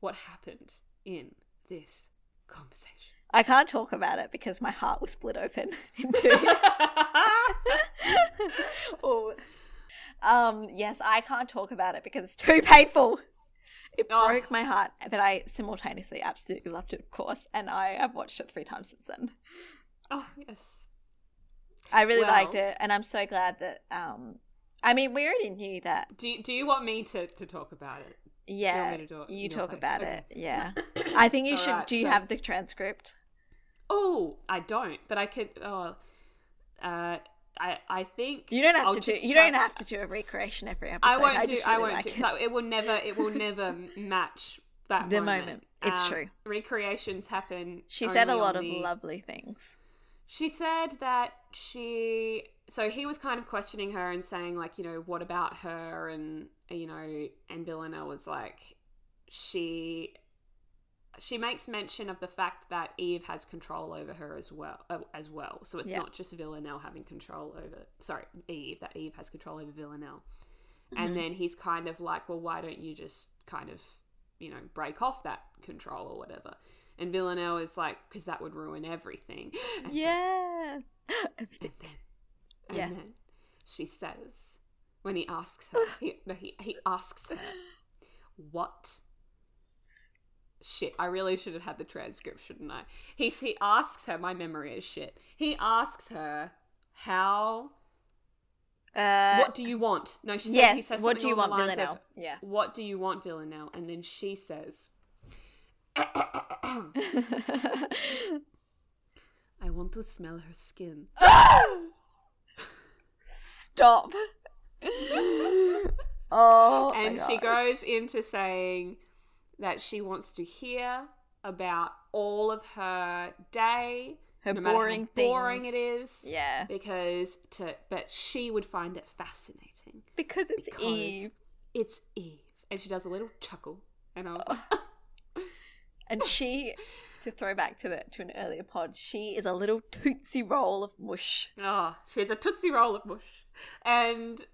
what happened in this conversation? I can't talk about it because my heart was split open in two. oh. Um, yes, I can't talk about it because it's too painful. It Oh. broke my heart, but I simultaneously absolutely loved it, of course, and I have watched it three times since then. oh, yes. I really liked it, and I'm so glad that. Um, I mean, we already knew that. Do you, do you want me to, to talk about it? Yeah, me to do it in you talk place? about Okay. it. Yeah, I think you should. Alright, do you so- have the transcript? Oh, I don't, but I could. Oh, uh, I I think You don't have I'll to do. You don't have to do a recreation every episode. I won't do. just I won't like do. it. It will never. It will never match that The moment. moment. It's Um, true. Recreations happen. She said a lot of the- lovely things. She said that she. So he was kind of questioning her and saying like, you know, what about her and you know, and Villanelle was like, she. She makes mention of the fact that Eve has control over her as well, uh, as well. So it's Yeah. not just Villanelle having control over. Sorry, Eve. That Eve has control over Villanelle. Mm-hmm. And then he's kind of like, well, why don't you just kind of, you know, break off that control or whatever? And Villanelle is like, because that would ruin everything. And Yeah. and then, and Yeah. then she says, when he asks her, he, no, he, he asks her, what? Shit, I really should have had the transcript, shouldn't I? He, he asks her, my memory is shit. He asks her, how, Uh, what do you want? No, she says, he yes. says What do you want, Villanelle? of, Yeah. what do you want, Villanelle? And then she says, I want to smell her skin. Stop. oh. my and she goes into saying that she wants to hear about all of her day, Her no matter boring how boring things. it is. Yeah. Because to, but she would find it fascinating Because it's because Eve. it's Eve, and she does a little chuckle, and I was oh. like, And she, to throw back to the to an earlier pod, she is a little tootsie roll of mush. Ah, oh, she's a tootsie roll of mush. And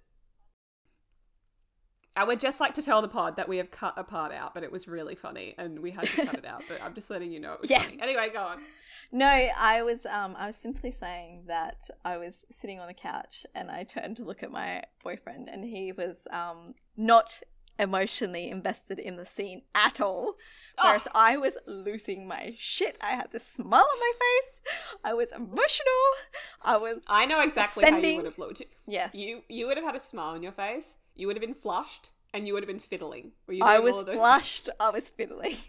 I would just like to tell the pod that we have cut a part out, but it was really funny and we had to cut it out. But I'm just letting you know it was Yeah. funny. Anyway, go on. No, I was um I was simply saying that I was sitting on the couch and I turned to look at my boyfriend and he was um not emotionally invested in the scene at all. Whereas I was losing my shit. I had this smile on my face. I was emotional. I was I know exactly how you would have looked. yes. You you would have had a smile on your face. You would have been flushed, and you would have been fiddling. Were you I was all of those flushed. I was fiddling.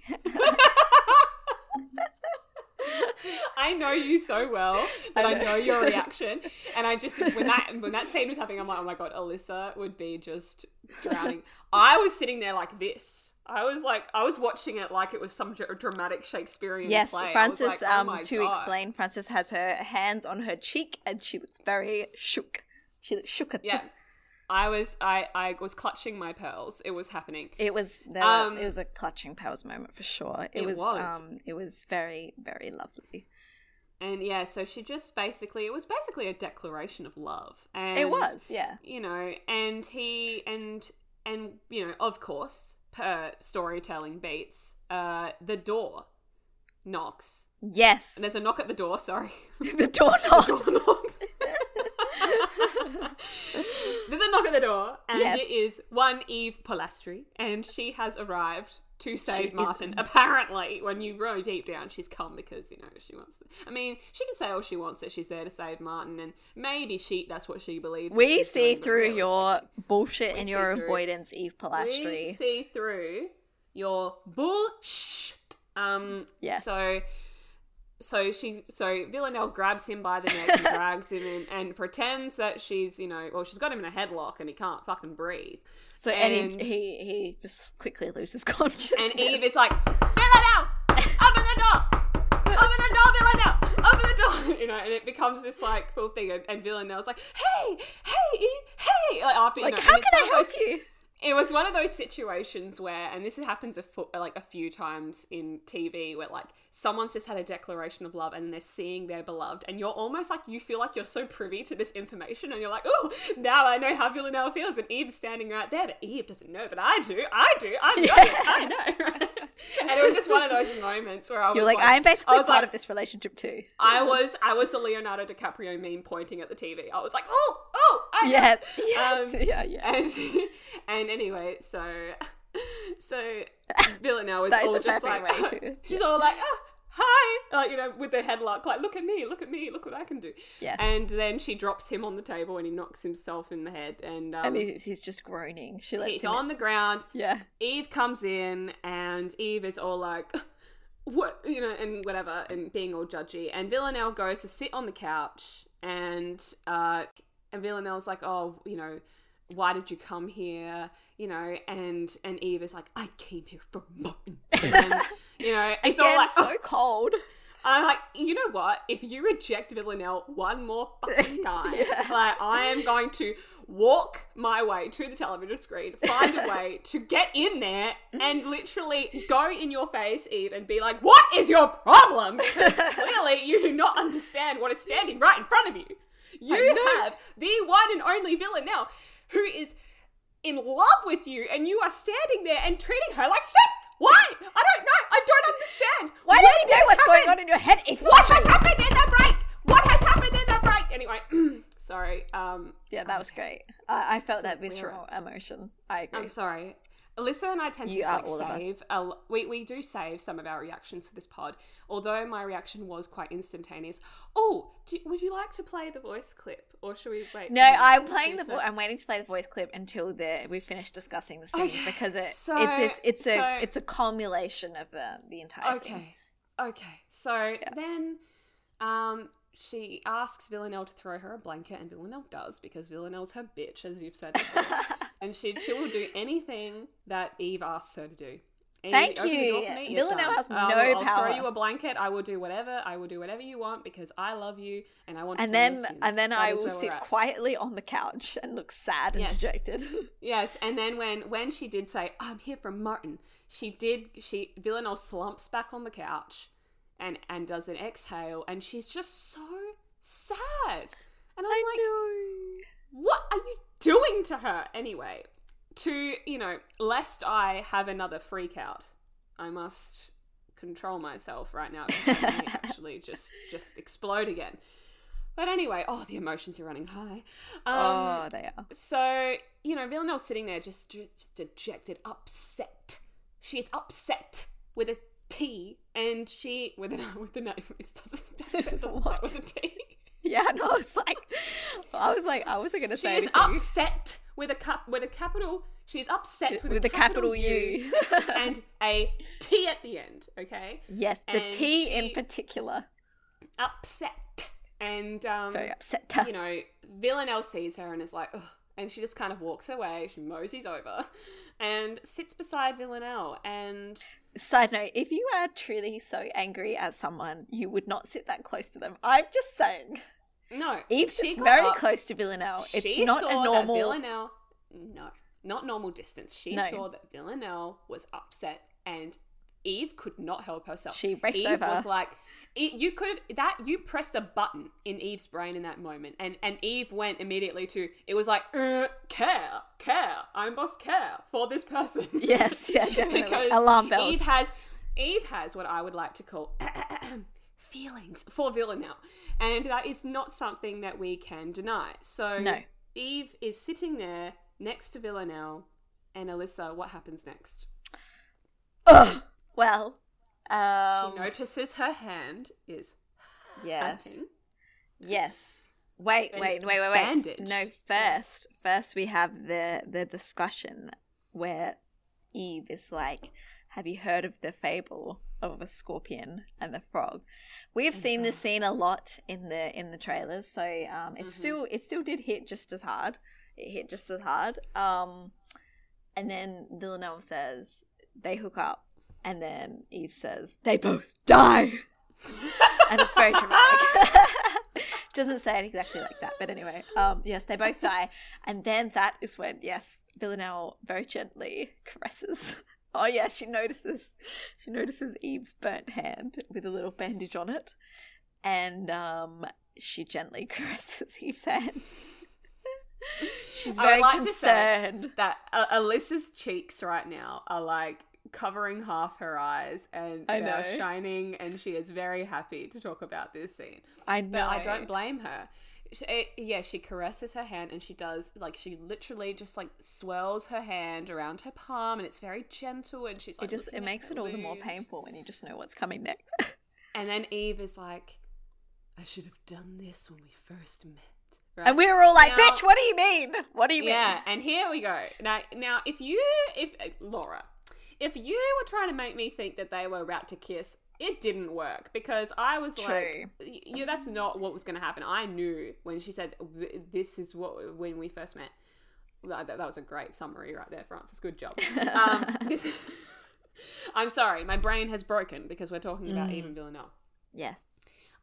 I know you so well that I I know. know. your reaction, and I just when that when that scene was happening, I'm like, oh my god, Alyssa would be just drowning. I was sitting there like this. I was like, I was watching it like it was some dramatic Shakespearean yes, play. Was Frances. like, oh um, to God. explain, Frances has her hands on her cheek and she looks very shook. She looks shook. At yeah, I was, I, I was clutching my pearls. It was happening. It was there, Um, it was a clutching pearls moment for sure. It, It was, was. um it was very very lovely. And yeah, so she just basically, it was basically a declaration of love. And it was, yeah. you know, and he and and you know, of course, per storytelling beats, uh, the door knocks. Yes. And there's a knock at the door. Sorry, the door the knocked. door knocks. There's a knock at the door, and it is one Eve Polastri, and she has arrived to save Martin. Apparently, when you row deep down, she's come because you know she wants. To, I mean, she can say all she wants that she's there to save Martin, and maybe she that's what she believes. that We she's see doing, but through your bullshit and see your through- avoidance, Eve Polastri. we Polastri. see through your bullshit. Um, Yeah. So, so she, so Villanelle grabs him by the neck and drags him in, and pretends that she's, you know, well, she's got him in a headlock and he can't fucking breathe. So and, and- he, he he just quickly loses consciousness. And Eve is like, Villanelle, open the door. Open the door, Villanelle! Open the door! You know, and it becomes this like full thing, and, and Villanelle's like, "Hey, hey, Eve, hey!" Like after you like, know, how can I help those- you? It was one of those situations where, and this happens a fo- like a few times in TV, where like someone's just had a declaration of love and they're seeing their beloved, and you're almost like you feel like you're so privy to this information, and you're like, oh, now I know how Villanelle feels, and Eve's standing right there, but Eve doesn't know, but I do, I do, I know, Yeah. I know. and it was just one of those moments where I was You're like, like, I'm basically I was part like, of this relationship too. I was, I was the Leonardo DiCaprio meme pointing at the TV. I was like, oh, oh, I. Yeah, yes, Um, yeah, yeah. And and anyway, so so Villanelle was all just like she's all like oh, hi like you know with the headlock like look at me look at me look what I can do. Yeah. And then she drops him on the table and he knocks himself in the head and um, and he, he's just groaning. She lets he's on the ground. Yeah, Eve comes in and Eve is all like, what, you know, and whatever, and being all judgy. And Villanelle goes to sit on the couch and, uh, and Villanelle's like, oh, you know, why did you come here? You know, and, and Eve is like, I came here for Martin. And, you know, it's all like, so cold. I'm like, you know what? If you reject Villanelle one more fucking time, Yeah. like I am going to walk my way to the television screen, find a way to get in there, and literally go in your face, Eve, and be like, "What is your problem?" Because clearly you do not understand what is standing right in front of you. You have the one and only Villanelle, who is in love with you, and you are standing there and treating her like shit. Why? I don't know. I don't understand. Why don't you know what's going on in your head? Eve What has happened in the break? What has happened in the break? Anyway, sorry. Um, Yeah, that was great. I, I felt So that visceral emotion. I agree. I'm sorry. Alyssa and I tend to You are like all of us. save. A, we we do save some of our reactions for this pod. Although my reaction was quite instantaneous. Oh, do, would you like to play the voice clip, or should we wait? No, I'm playing the. Vo- I'm waiting to play the voice clip until the we finish discussing the scene Okay, because it, so- it's it's it's a so- it's a culmination of the the entire thing. Okay. Okay. So then um she asks Villanelle to throw her a blanket and Villanelle does because Villanelle's her bitch, as you've said before. and she she will do anything that Eve asks her to do. Eve, Thank open the door you. for me, Villanelle has I'll- no I'll throw you a blanket. I will do whatever. I will do whatever you want because I love you and I want. And to then and then That I will sit quietly on the couch and look sad and Yes. dejected. Yes, and then when when she did say, "I'm here from Martin," she did. She Villanelle slumps back on the couch, and and does an exhale, and she's just so sad. And I'm like, know. what are you doing to her anyway? To you know, lest I have another freak out, I must control myself right now because I may actually just just explode again. But anyway, oh, the emotions are running high. Um, oh, they are. so, you know, Villanelle's sitting there just, just dejected, upset. She is upset with a T, and she with an with a knife. It doesn't, doesn't start with a T. Yeah, no, I was like, I was like, I wasn't gonna She say is anything. upset with a cap with a capital. She's upset with, with a a capital U. and a T at the end. Okay, yes, the and T in particular. upset, and um, Very upset. you know, Villanelle sees her and is like, Ugh, and she just kind of walks away. She moseys over and sits beside Villanelle. And Side note: If you are truly so angry at someone, you would not sit that close to them. I'm just saying. No, Eve she very up, close to Villanelle. It's she not saw a that normal. Villanelle, no, not normal distance. She No. saw that Villanelle was upset and. Eve could not help herself. She raced Eve over. was like, you could have that. You pressed a button in Eve's brain in that moment, and and Eve went immediately to. It was like, uh, care, care. I must care for this person. Yes, yeah, definitely. because Alarm bells. Eve has Eve has what I would like to call feelings for Villanelle, and that is not something that we can deny. So No. Eve is sitting there next to Villanelle, and Alyssa, what happens next? Ugh. Well, um, she notices her hand is yes, hurting. yes. Wait, wait, wait, wait, wait. bandaged. No, first, first we have the the discussion where Eve is like, "Have you heard of the fable of a scorpion and the frog?" We've seen this scene a lot in the in the trailers, so um, it Mhm. still it still did hit just as hard. It hit just as hard. Um, and then Villanelle says they hook up, and then Eve says they both die, and it's very dramatic. Doesn't say it exactly like that, but anyway, um, yes, they both die, and then that is when yes, Villanelle very gently caresses. Oh yeah, she notices. She notices Eve's burnt hand with a little bandage on it, and um, she gently caresses Eve's hand. She's very like concerned. that uh, Alyssa's cheeks right now are like covering half her eyes and I they're know. shining and she is very happy to talk about this scene I know. but i don't blame her she, it, yeah she caresses her hand and she does like she literally just like swirls her hand around her palm and it's very gentle and she's like It just it makes it all the more painful when you just know what's coming next. and then eve is like i should have done this when we first met right? and we were all like, Now- "Bitch, what do you mean? What do you mean? Yeah, and here we go. Now, now, if you, if uh, Laura, if you were trying to make me think that they were about to kiss, it didn't work because I was True. like, "Yeah, that's not what was going to happen." I knew when she said, "This is what when we first met." That, that was a great summary right there, Frances. Good job. Um, this, I'm sorry, my brain has broken because we're talking about Mm. Eve Villanelle. Yes.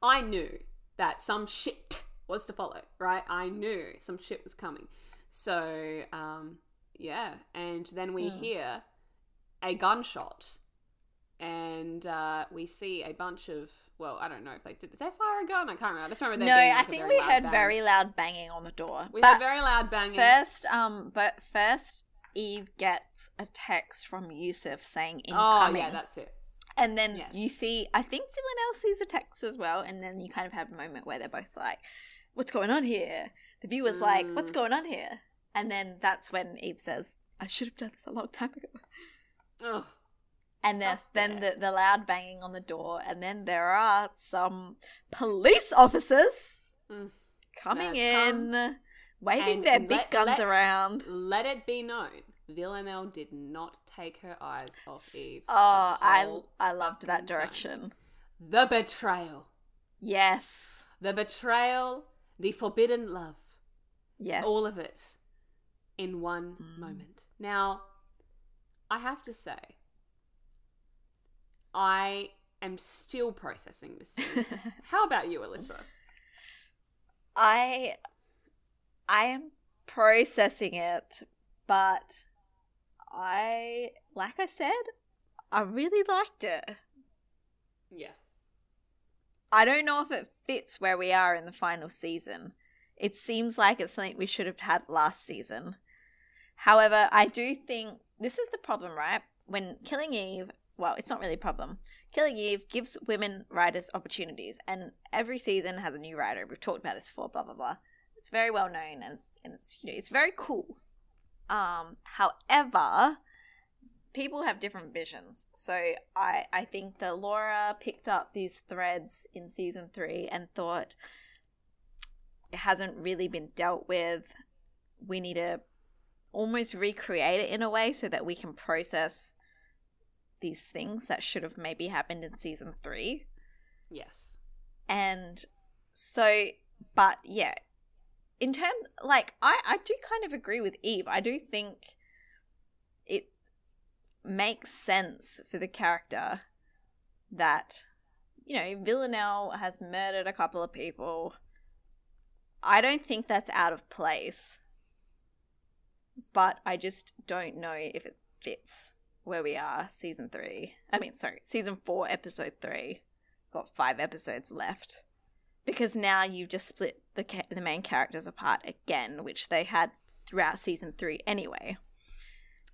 I knew that some shit was to follow, right? I knew some shit was coming. So, um, yeah. And then we Mm. hear a gunshot. And uh, we see a bunch of, well, I don't know if they did, did they fire a gun? I can't remember. I just remember No, I like, a think we heard bang. very loud banging on the door. We but heard very loud banging. first, um, but first, Eve gets a text from Yusuf saying oh, incoming. yeah, that's it. And then Yes. you see, I think Villanelle sees a text as well, and then you kind of have a moment where they're both like, "What's going on here?" The viewer's like, "What's Mm. going on here?" And then that's when Eve says, "I should have done this a long time ago." Ugh. And then, Up then the, the loud banging on the door, and then there are some police officers Mm. coming in, waving their big guns let- around. Let it be known, Villanelle did not take her eyes off Eve. Oh, I I loved that fucking time. direction. The betrayal. Yes, The betrayal, the forbidden love, yes. all of it in one Mm. moment. Now, I have to say, I am still processing this. How about you, Alyssa? I I am processing it, but I like I said, I really liked it. Yeah. I don't know if it fits where we are in the final season. It seems like it's something we should have had last season. However, I do think this is the problem, right? When Killing Eve, well, it's not really a problem. Killing Eve gives women writers opportunities, and every season has a new writer. We've talked about this before, blah blah blah. It's very well known, and it's, and it's, you know, it's very cool. Um, however, people have different visions. So I I think that Laura picked up these threads in season three and thought it hasn't really been dealt with. We need to almost recreate it in a way so that we can process these things that should have maybe happened in season three. Yes. And so, but yeah, in terms, like, I, I do kind of agree with Eve. I do think it makes sense for the character that, you know, Villanelle has murdered a couple of people. I don't think that's out of place. But I just don't know if it fits where we are, season three. I mean, sorry, season four, episode three got five episodes left because now you've just split the ca- the main characters apart again, which they had throughout season three anyway.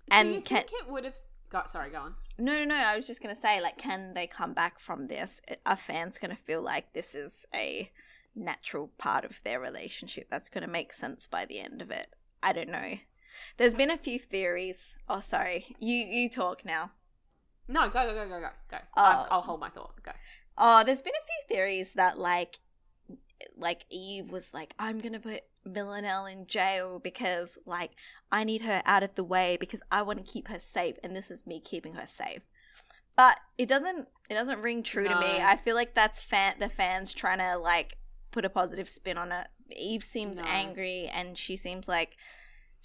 Do you And can think it would have got? sorry, go on. No, no, no. I was just gonna say, like, can they come back from this? Are fans gonna feel like this is a natural part of their relationship that's gonna make sense by the end of it? I don't know. There's been a few theories. Oh, sorry. You you talk now. No, go, go, go, go, go, go. Oh. I've- I'll hold my thought. Go. Oh, there's been a few theories that like like Eve was like, I'm gonna put Villanelle in jail because like I need her out of the way because I want to keep her safe and this is me keeping her safe. But it doesn't it doesn't ring true to me. I feel like that's fan the fans trying to like put a positive spin on it. Eve seems No. angry and she seems like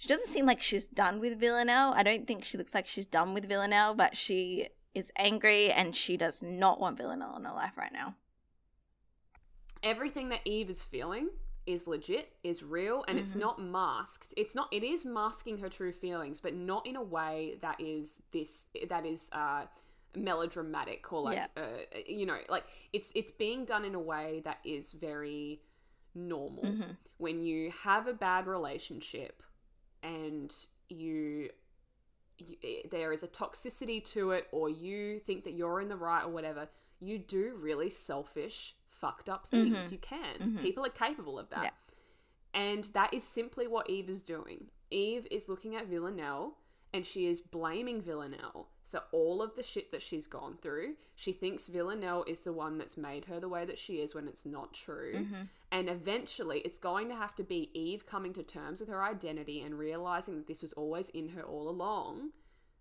she doesn't seem like she's done with Villanelle. I don't think she looks like she's done with Villanelle, but she is angry and she does not want Villanelle in her life right now. everything that Eve is feeling is legit, is real, and it's Mhm. not masked. It's not. It is masking her true feelings, but not in a way that is this. That is uh, melodramatic or like Yeah. uh, you know, like it's it's being done in a way that is very normal. Mhm. When you have a bad relationship and you. You, eh, there is a toxicity to it, or you think that you're in the right, or whatever. You do really selfish, fucked up things. Mhm. You can. Mhm. People are capable of that. Yeah. And that is simply what Eve is doing. Eve is looking at Villanelle and she is blaming Villanelle for all of the shit that she's gone through. She thinks Villanelle is the one that's made her the way that she is when it's not true. Mhm. And eventually, it's going to have to be Eve coming to terms with her identity and realizing that this was always in her all along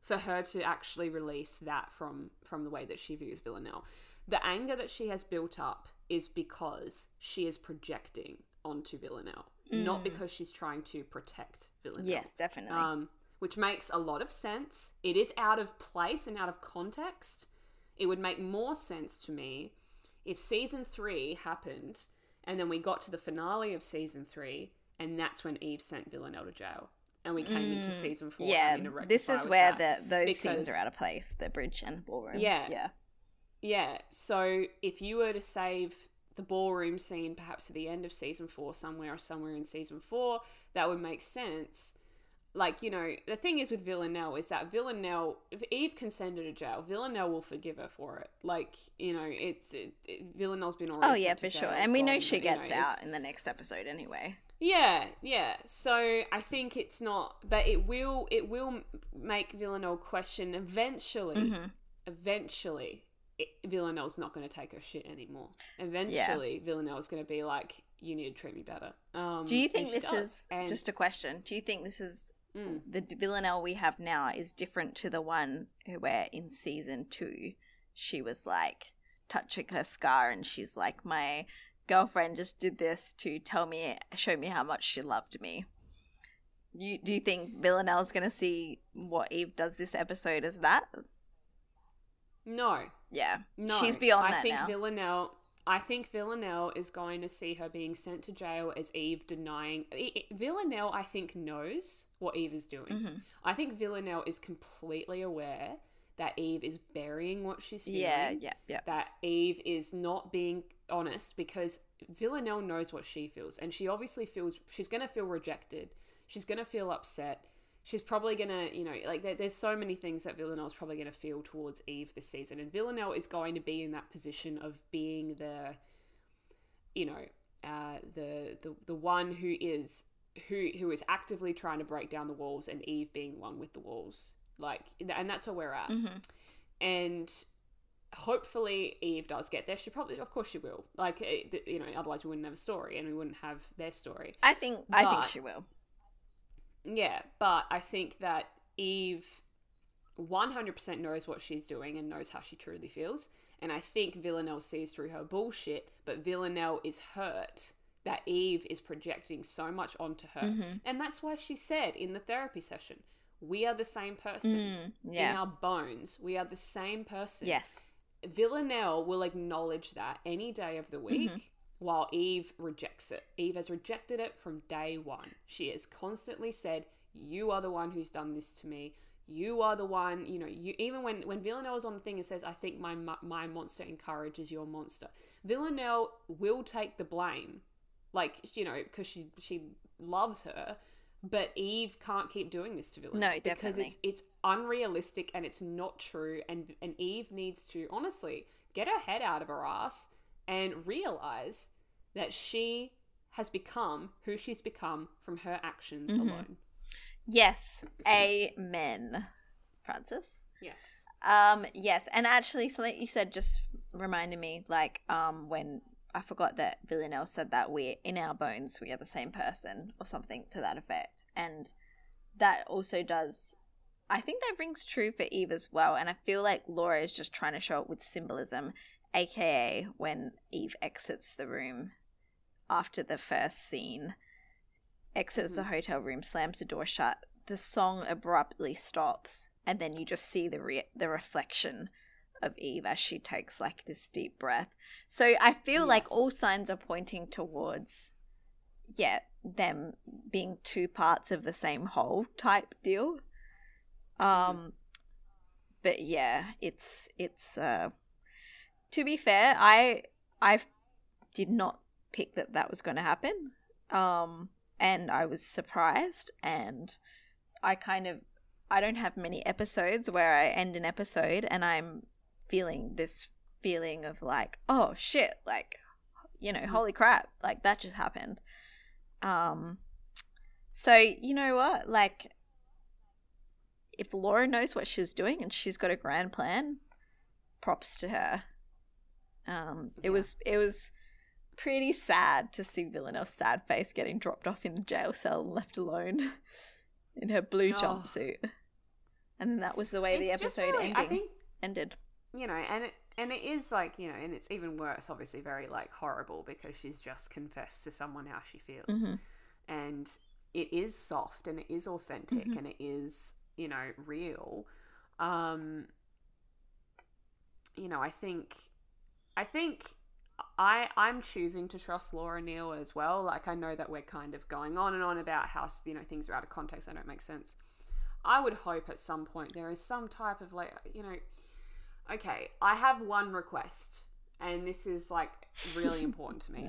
for her to actually release that from from the way that she views Villanelle. The anger that she has built up is because she is projecting onto Villanelle, not Mm. because she's trying to protect Villanelle. Yes, definitely. Um, which makes a lot of sense. It is out of place and out of context. It would make more sense to me if season three happened and then we got to the finale of season three and that's when Eve sent Villanelle to jail. And we came into Mm, season four. yeah, this is where that. the those because- things are out of place. The bridge and the ballroom. Yeah. yeah. Yeah, so if you were to save the ballroom scene perhaps at the end of season four, somewhere or somewhere in season four, that would make sense. Like, you know, the thing is with Villanelle is that Villanelle, if Eve can send her to jail, Villanelle will forgive her for it. Like, you know, it's it, it, Villanelle's been already. Oh yeah, for sure. And we know she you know, gets out in the next episode anyway. yeah, yeah. So I think it's not, but it will. It will make Villanelle question eventually. Mhm. Eventually, it, Villanelle's not going to take her shit anymore. Eventually, Villanelle's going to be like, "You need to treat me better." Um, Do you think this does. is And- just a question? Do you think this is Mm. the Villanelle we have now is different to the one who where in season two she was like touching her scar and she's like my girlfriend just did this to tell me show me how much she loved me. You do you think Villanelle's gonna see what Eve does this episode as that? no, Yeah. no. She's beyond I that think now. Villanelle. I think Villanelle is going to see her being sent to jail as Eve denying. Villanelle, I think, knows what Eve is doing. Mhm. I think Villanelle is completely aware that Eve is burying what she's feeling. Yeah, yeah, yeah. That Eve is not being honest because Villanelle knows what she feels, and she obviously feels she's going to feel rejected. She's going to feel upset. She's probably going to, you know, like there, there's so many things that Villanelle's probably going to feel towards Eve this season, and Villanelle is going to be in that position of being the, you know, uh, the the the one who is who who is actively trying to break down the walls, and Eve being one with the walls. Like, and that's where we're at Mhm. and hopefully Eve does get there. She probably, of course, she will. Like, you know, otherwise we wouldn't have a story and we wouldn't have their story. I think I think she will. Yeah, but I think that Eve 100% knows what she's doing and knows how she truly feels. And I think Villanelle sees through her bullshit, but Villanelle is hurt that Eve is projecting so much onto her. Mhm. And that's why she said in the therapy session, we are the same person. Mm, In our bones, we are the same person. Yes. Villanelle will acknowledge that any day of the week, Mm-hmm. While Eve rejects it. Eve has rejected it from day one. She has constantly said, "You are the one who's done this to me. You are the one." You know, you even when when Villanelle is on the thing and says, "I think my my monster encourages your monster," Villanelle will take the blame, like you know, because she she loves her. but Eve can't keep doing this to Villanelle. No, because it's it's unrealistic and it's not true. And and Eve needs to honestly get her head out of her ass and realize that she has become who she's become from her actions Mhm. alone. Yes, amen, Frances. Yes. Um, yes, and actually, something you said just reminded me, like, um, when I forgot that Villanelle said that we're in our bones, we are the same person, or something to that effect, and that also does. I think that rings true for Eve as well, and I feel like Laura is just trying to show it with symbolism, aka when Eve exits the room after the first scene, exits the Mhm. hotel room, slams the door shut, the song abruptly stops, and then you just see the re- the reflection of Eve as she takes like this deep breath. So I feel like all signs are pointing towards, yeah, them being two parts of the same whole type deal. Um, but yeah, it's it's uh, to be fair, I I did not pick that that was going to happen. Um, and I was surprised, and I kind of I don't have many episodes where I end an episode and I'm feeling this feeling of like, oh shit, like you know, holy crap, like that just happened. Um so you know what? Like if Laura knows what she's doing and she's got a grand plan, props to her. Um it Yeah. was it was pretty sad to see Villanelle's sad face getting dropped off in the jail cell and left alone in her blue Oh. jumpsuit. And then that was the way the It's just episode really- ending think ended. you know, and it and it is like you know, and it's even worse, obviously, very like horrible because she's just confessed to someone how she feels, Mhm. and it is soft and it is authentic Mhm. and it is you know real. Um, you know, I think, I think. I, I'm choosing to trust Laura Neal as well. Like I know that we're kind of going on and on about how you know things are out of context. They don't make sense. I would hope at some point there is some type of like you know okay, I have one request, and this is like really important to me.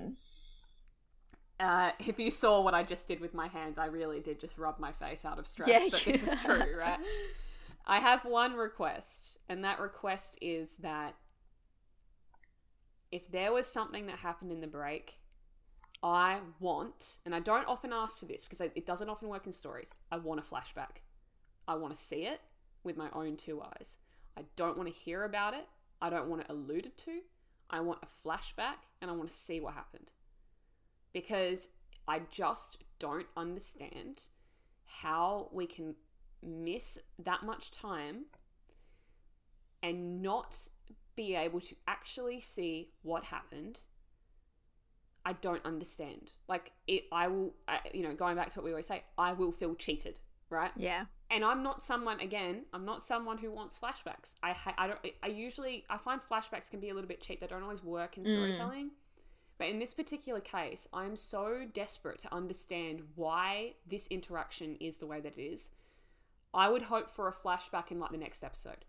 Uh, if you saw what I just did with my hands, I really did just rub my face out of stress, Yeah, but this is true, right? I have one request, and that request is that if there was something that happened in the break, I want, and I don't often ask for this because it doesn't often work in stories, I want a flashback. I want to see it with my own two eyes. I don't want to hear about it. I don't want it alluded to. I want a flashback and I want to see what happened. Because I just don't understand how we can miss that much time and not be able to actually see what happened. I don't understand. Like it, I will, I, you know, going back to what we always say, I will feel cheated, right? Yeah. and I'm not someone again. I'm not someone who wants flashbacks. I ha- I don't. I usually I find flashbacks can be a little bit cheap. They don't always work in Mm. storytelling. But in this particular case, I'm so desperate to understand why this interaction is the way that it is. I would hope for a flashback in like the next episode.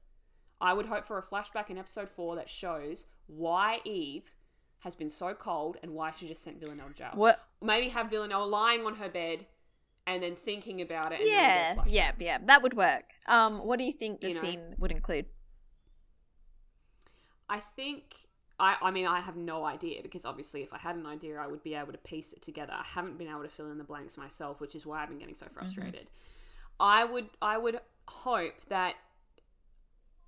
I would hope for a flashback in episode four that shows why Eve has been so cold and why she just sent Villanelle to jail. What? Maybe have Villanelle lying on her bed and then thinking about it. And Yeah, then we get yeah, yeah. That would work. Um, what do you think the You know. scene would include? I think I I mean I have no idea because obviously if I had an idea I would be able to piece it together. I haven't been able to fill in the blanks myself, which is why I've been getting so frustrated. I would I would hope that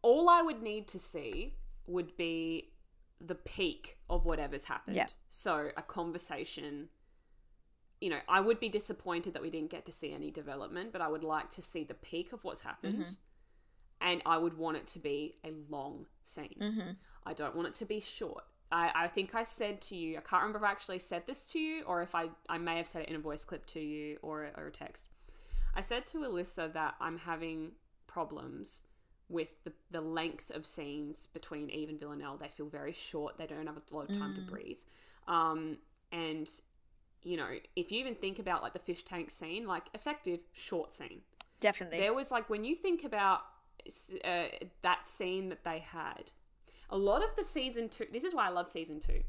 all I would need to see would be the peak of whatever's happened. Yeah. So a conversation you know, I would be disappointed that we didn't get to see any development, but I would like to see the peak of what's happened. Mhm. And I would want it to be a long scene. Mm-hmm. I don't want it to be short. I, I think I said to you, I can't remember if I actually said this to you or if I, I may have said it in a voice clip to you or, or a text. I said to Alyssa that I'm having problems with the, the length of scenes between Eve and Villanelle. They feel very short, they don't have a lot of time to Mm. breathe. Um, and, you know, if you even think about like the fish tank scene, like effective, short scene. Definitely. There was like when you think about uh, that scene that they had, a lot of the season two. This is why I love season two.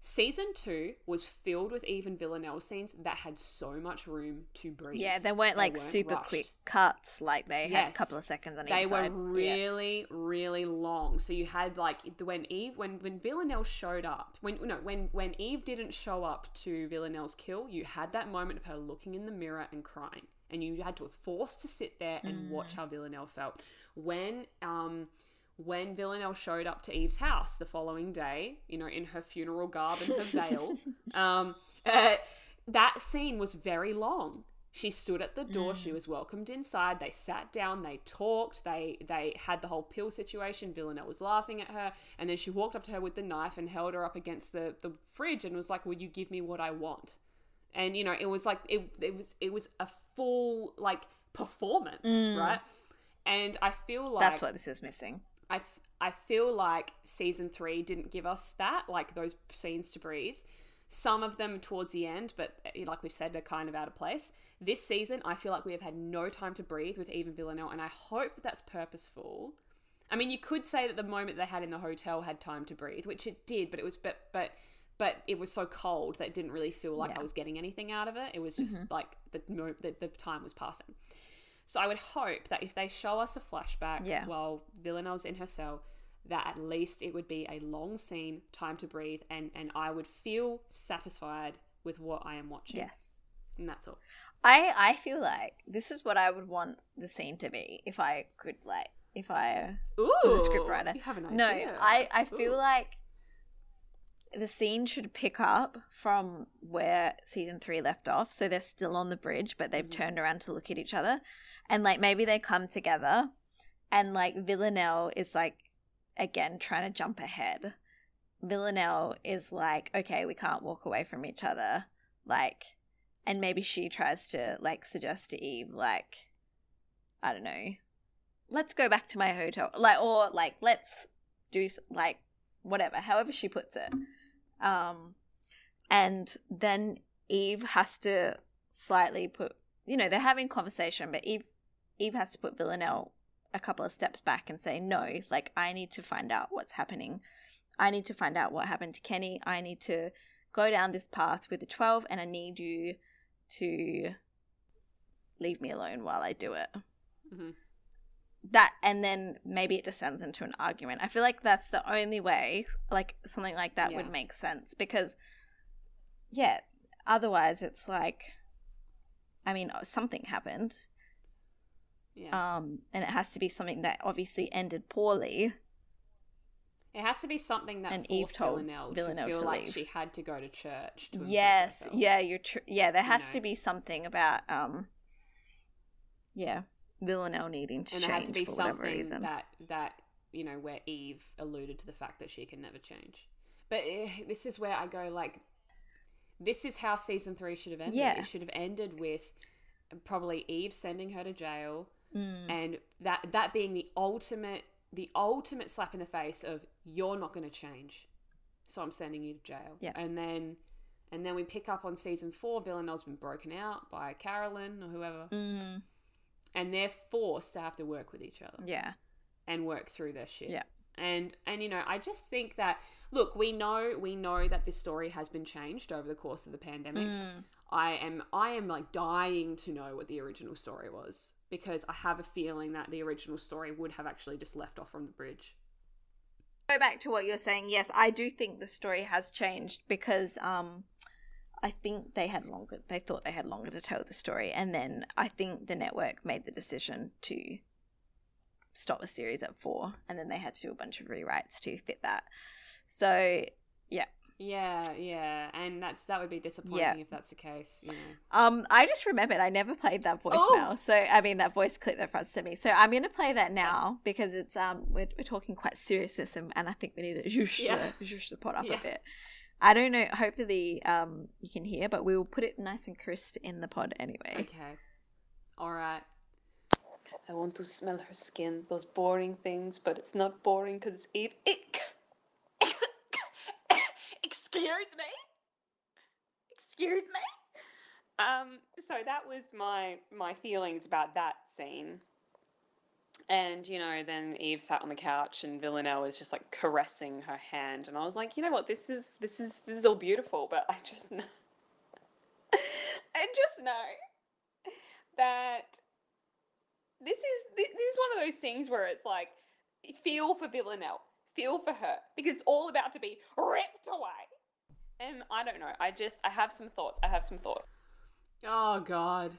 Season two was filled with even Villanelle scenes that had so much room to breathe. Yeah, they weren't like weren't super rushed. quick cuts. Like they had a couple of seconds on They each were side. Yeah. really, really long. So you had like when Eve, when when Villanelle showed up, when no, when when Eve didn't show up to Villanelle's kill, you had that moment of her looking in the mirror and crying, and you had to force to sit there and watch how Villanelle felt. When um when Villanelle showed up to Eve's house the following day, you know, in her funeral garb and her veil, um, uh, that scene was very long. She stood at the door. She was welcomed inside. They sat down. They talked. They they had the whole pill situation. Villanelle was laughing at her, and then she walked up to her with the knife and held her up against the the fridge and was like, "Will you give me what I want?" And you know, it was like it it was it was a full like performance, right? And I feel like That's what this is missing. I, f- I feel like season three didn't give us that, like those scenes to breathe. Some of them towards the end, but eh, like we've said, are kind of out of place. This season, I feel like we have had no time to breathe with Even Villanelle, and I hope that that's purposeful. I mean, you could say that the moment they had in the hotel had time to breathe, which it did, but it was but but but it was so cold that it didn't really feel like Yeah. I was getting anything out of it. It was just like the, the the time was passing. So I would hope that if they show us a flashback Yeah. while Villanelle's in her cell, that at least it would be a long scene, time to breathe, and and I would feel satisfied with what I am watching. Yes. and that's all. I I feel like this is what I would want the scene to be if I could like if I Ooh, was a scriptwriter. You have an idea. No, I I feel Ooh. like the scene should pick up from where season three left off. So they're still on the bridge, but they've Mhm. turned around to look at each other, and like maybe they come together, and like Villanelle is like again trying to jump ahead. Villanelle is like, okay, we can't walk away from each other, like, and maybe she tries to like suggest to Eve, like, I don't know, let's go back to my hotel, like, or like, let's do like whatever, however she puts it. Um, and then Eve has to slightly put, you know, they're having conversation, but Eve, Eve has to put Villanelle a couple of steps back and say, no, like, I need to find out what's happening. I need to find out what happened to Kenny. I need to go down this path with the 12, and I need you to leave me alone while I do it. Mhm. That, and then maybe it descends into an argument. I feel like that's the only way, like, something like that Yeah. would make sense because, yeah, otherwise it's like, I mean, something happened, Yeah, um, and it has to be something that obviously ended poorly. it has to be something that and Eve told Villanelle, Villanelle to feel to like leave. she had to go to church. To yes yeah you're tr- yeah there You has know. to be something about um yeah villanelle needing to and change there had to be something that that you know where Eve alluded to the fact that she can never change. But eh, this is where I go like, this is how season three should have ended. Yeah. It should have ended with probably Eve sending her to jail, Mm. and that that being the ultimate the ultimate slap in the face of you're not going to change, so I'm sending you to jail. Yeah. and then. And then we pick up on season four. Villanelle's been broken out by Carolyn or whoever, Mm. and they're forced to have to work with each other yeah and work through their shit. Yeah. And and you know, I just think that look, we know we know that this story has been changed over the course of the pandemic. Mm. I am I am like dying to know what the original story was because I have a feeling that the original story would have actually just left off from the bridge. go back to what you're saying. Yes i do think the story has changed because um i think they had longer they thought they had longer to tell the story. And then i think the network made the decision to stop the series at four and then they had to do a bunch of rewrites to fit that. So Yeah, yeah, yeah, and that's that would be disappointing Yeah. if that's the case. You know, Um, I just remembered I never played that voicemail. Oh! So I mean that voice clip that Frost sent me. So I'm gonna play that now because it's um we're, we're talking quite seriousness and, and I think we need to zhoosh Yeah. the zhoosh the pot up Yeah. a bit. I don't know. Hopefully, um, you can hear, but we will put it nice and crisp in the pod anyway. okay, all right. I want to smell her skin, those boring things, but it's not boring because it's Eve. Ick. Excuse me? Excuse me? Um, so that was my my feelings about that scene. And you know, then Eve sat on the couch, and Villanelle was just like caressing her hand, and I was like, you know what, this is this is this is all beautiful, but I just know, I just know that this is this is one of those things where it's like feel for Villanelle, feel for her, because it's all about to be ripped away. And I don't know. I just I have some thoughts. I have some thoughts. Oh God,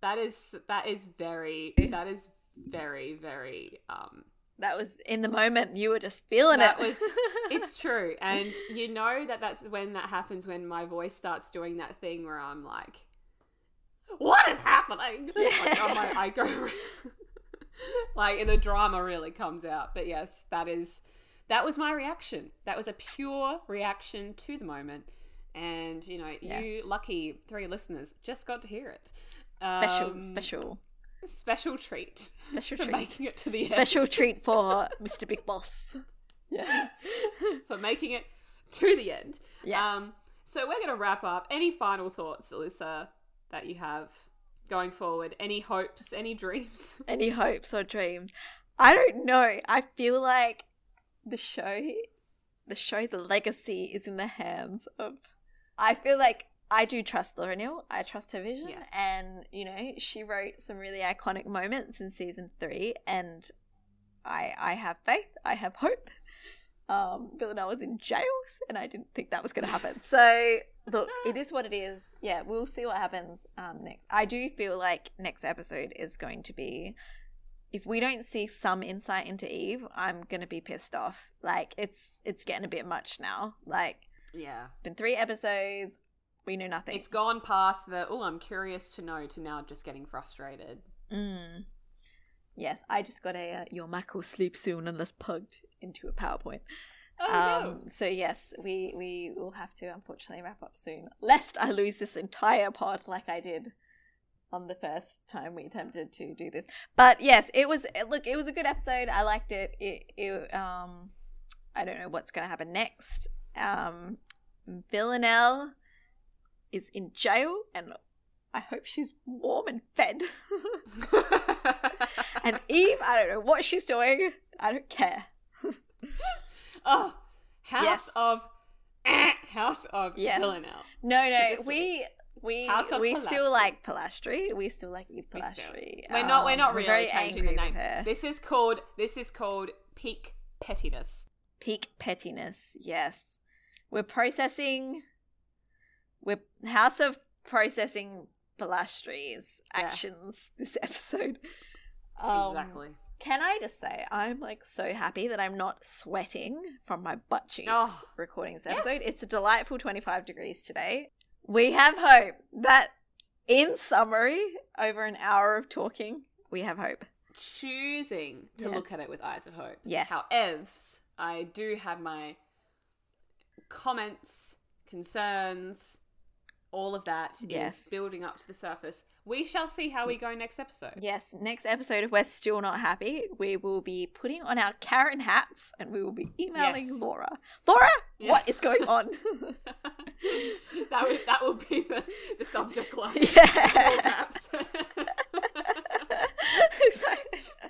that is that is very that is very very um That was in the moment. You were just feeling that it. was it's true and you know that that's when that happens when my voice starts doing that thing where i'm like what is happening like, I'm like, i go like and the drama really comes out but yes that is that was my reaction that was a pure reaction to the moment and you know Yeah. you lucky three listeners just got to hear it special, Um, special, special treat special treat. for making it to the end Special treat for Mr. Big Boss. Yeah. for making it to the end. Yeah. Um, so we're going to wrap up. Any final thoughts, Alyssa, that you have going forward? Any hopes? Any dreams? Any hopes or dreams? I don't know. I feel like the show, the show, the legacy is in the hands of. I feel like I do trust Laura Neal. I trust her vision, Yes. and you know she wrote some really iconic moments in season three, and I I have faith. I have hope. Um, Villanelle was in jail, and I didn't think that was going to happen. So look, it is what it is. Yeah, we'll see what happens um, next. I do feel like next episode is going to be. If we don't see some insight into Eve, I'm gonna be pissed off. Like it's it's getting a bit much now. Like yeah. it's been three episodes, we know nothing. It's gone past the, oh, I'm curious to know, to now just getting frustrated. Mm. Yes, I just got a uh, your Mac will sleep soon unless plugged into a PowerPoint. Oh, um, so yes, we we will have to unfortunately wrap up soon, lest I lose this entire pod like I did on the first time we attempted to do this. But yes, it was look, it was a good episode. I liked it. It, it um, I don't know what's going to happen next. Um, Villanelle is in jail, and I hope she's warm and fed. and Eve, I don't know what she's doing. I don't care. oh, House Yes. of, House of Yes. Villanelle. No, no, we we we Polastri. still like Polastri. We still like Eve We still, we're not. We're Um, not really very changing the name. This is called. This is called peak pettiness. Peak pettiness. Yes, we're processing. We're House of processing Polastri's Yeah. actions this episode. Um, exactly. Can I just say I'm like so happy that I'm not sweating from my butt cheeks Oh, recording this episode. yes. It's a delightful 25 degrees today. We have hope that, in summary, over an hour of talking, we have hope. choosing to Yeah. look at it with eyes of hope. Yes. However, I do have my comments, concerns, all of that is Yes. building up to the surface. We shall see how we mm. go next episode. Yes, next episode, if we're still not happy, we will be putting on our Karen hats and we will be emailing Yes. Laura. Laura, Yeah. what is going on? that would that will be the, the subject line. All yeah. caps. So-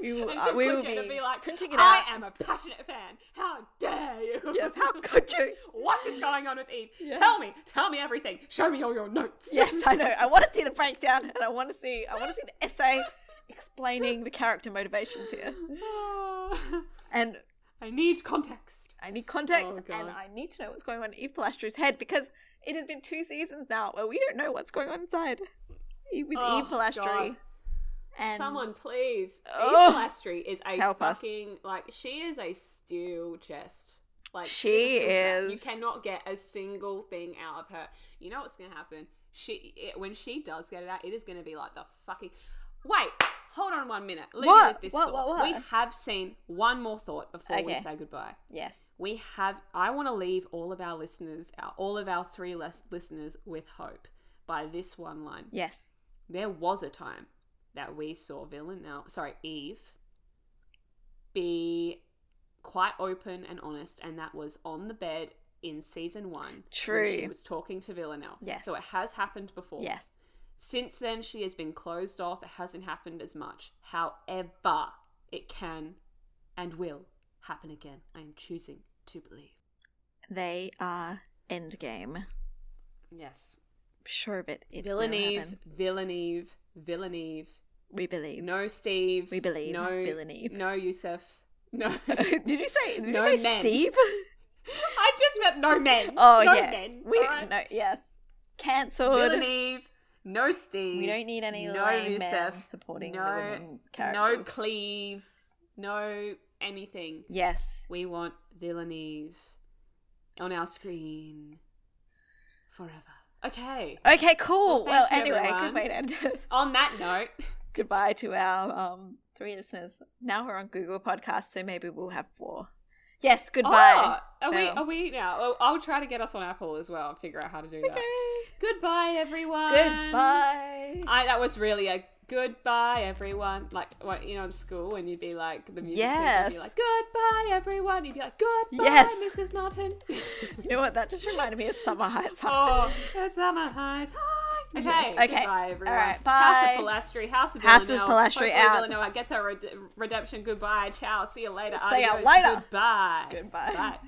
We will- and uh, we will it and be be like, printing it I out." am a passionate fan. How dare you? yes, how could you? what is going on with Eve? Yeah. Tell me, tell me everything. Show me all your notes. Yes, I know. I want to see the breakdown, and I want to see. I want to see the essay explaining the character motivations here. And I need context. I need context, Oh, and I need to know what's going on in Eve Polastri's head because it has been two seasons now where we don't know what's going on inside with Oh, Eve Polastri. God. And Someone, please. Oh, Eve Polastri is a help us. fucking like she is a steel chest. Like She is a steel trap. is. You cannot get a single thing out of her. You know what's gonna happen? She it, when she does get it out, it is gonna be like the fucking. Wait, hold on one minute. Me What? with this What, thought. what? We have seen one more thought before we say goodbye. yes, We have. I want to leave all of our listeners, our, all of our three less listeners, with hope by this one line. yes, There was a time that we saw Villain now, sorry, Eve, be quite open and honest, and that was on the bed in season one. when True. she was talking to Villanelle. Yes. So it has happened before. yes, Since then, she has been closed off. It hasn't happened as much. However, it can and will happen again. I am choosing to believe. They are Endgame. Yes. Sure of it. Villaneve. Villaneve, Villaneve. We believe. No Steve. We believe No Villaneve. No Yusuf. No. did you say? Did No you say men. Steve? I just meant no men. Oh no yeah. men. we alright? no yes. Cancelled. Villaneve. No Steve. We don't need any no men Yusuf, supporting no, the women characters. No Cleve. No anything. Yes. We want Villaneve on our screen forever. Okay. Okay, cool. Well, Well, anyway, everyone. good way to end it. On that note, Goodbye to our um three listeners. Now we're on Google Podcasts, so maybe we'll have four. Yes, goodbye. Oh, are we? Are we now? Oh, I'll try to get us on Apple as well and figure out how to do that. Goodbye, everyone. Goodbye. I that was really a goodbye, everyone. Like what you know in school when you'd be like the music Yes. would be like goodbye, everyone. You'd be like goodbye, Yes. Mrs. Martin. You know what? That just reminded me of Summer Heights. oh, the summer highs. Hi. Okay. Okay. Goodbye, everyone. All right, House bye. of Polastri. House of House of Villanelle. Polastri Hopefully out. Villanelle gets her red- redemption. Goodbye. Ciao. See you later. See Adios. later. Goodbye. Goodbye. Bye.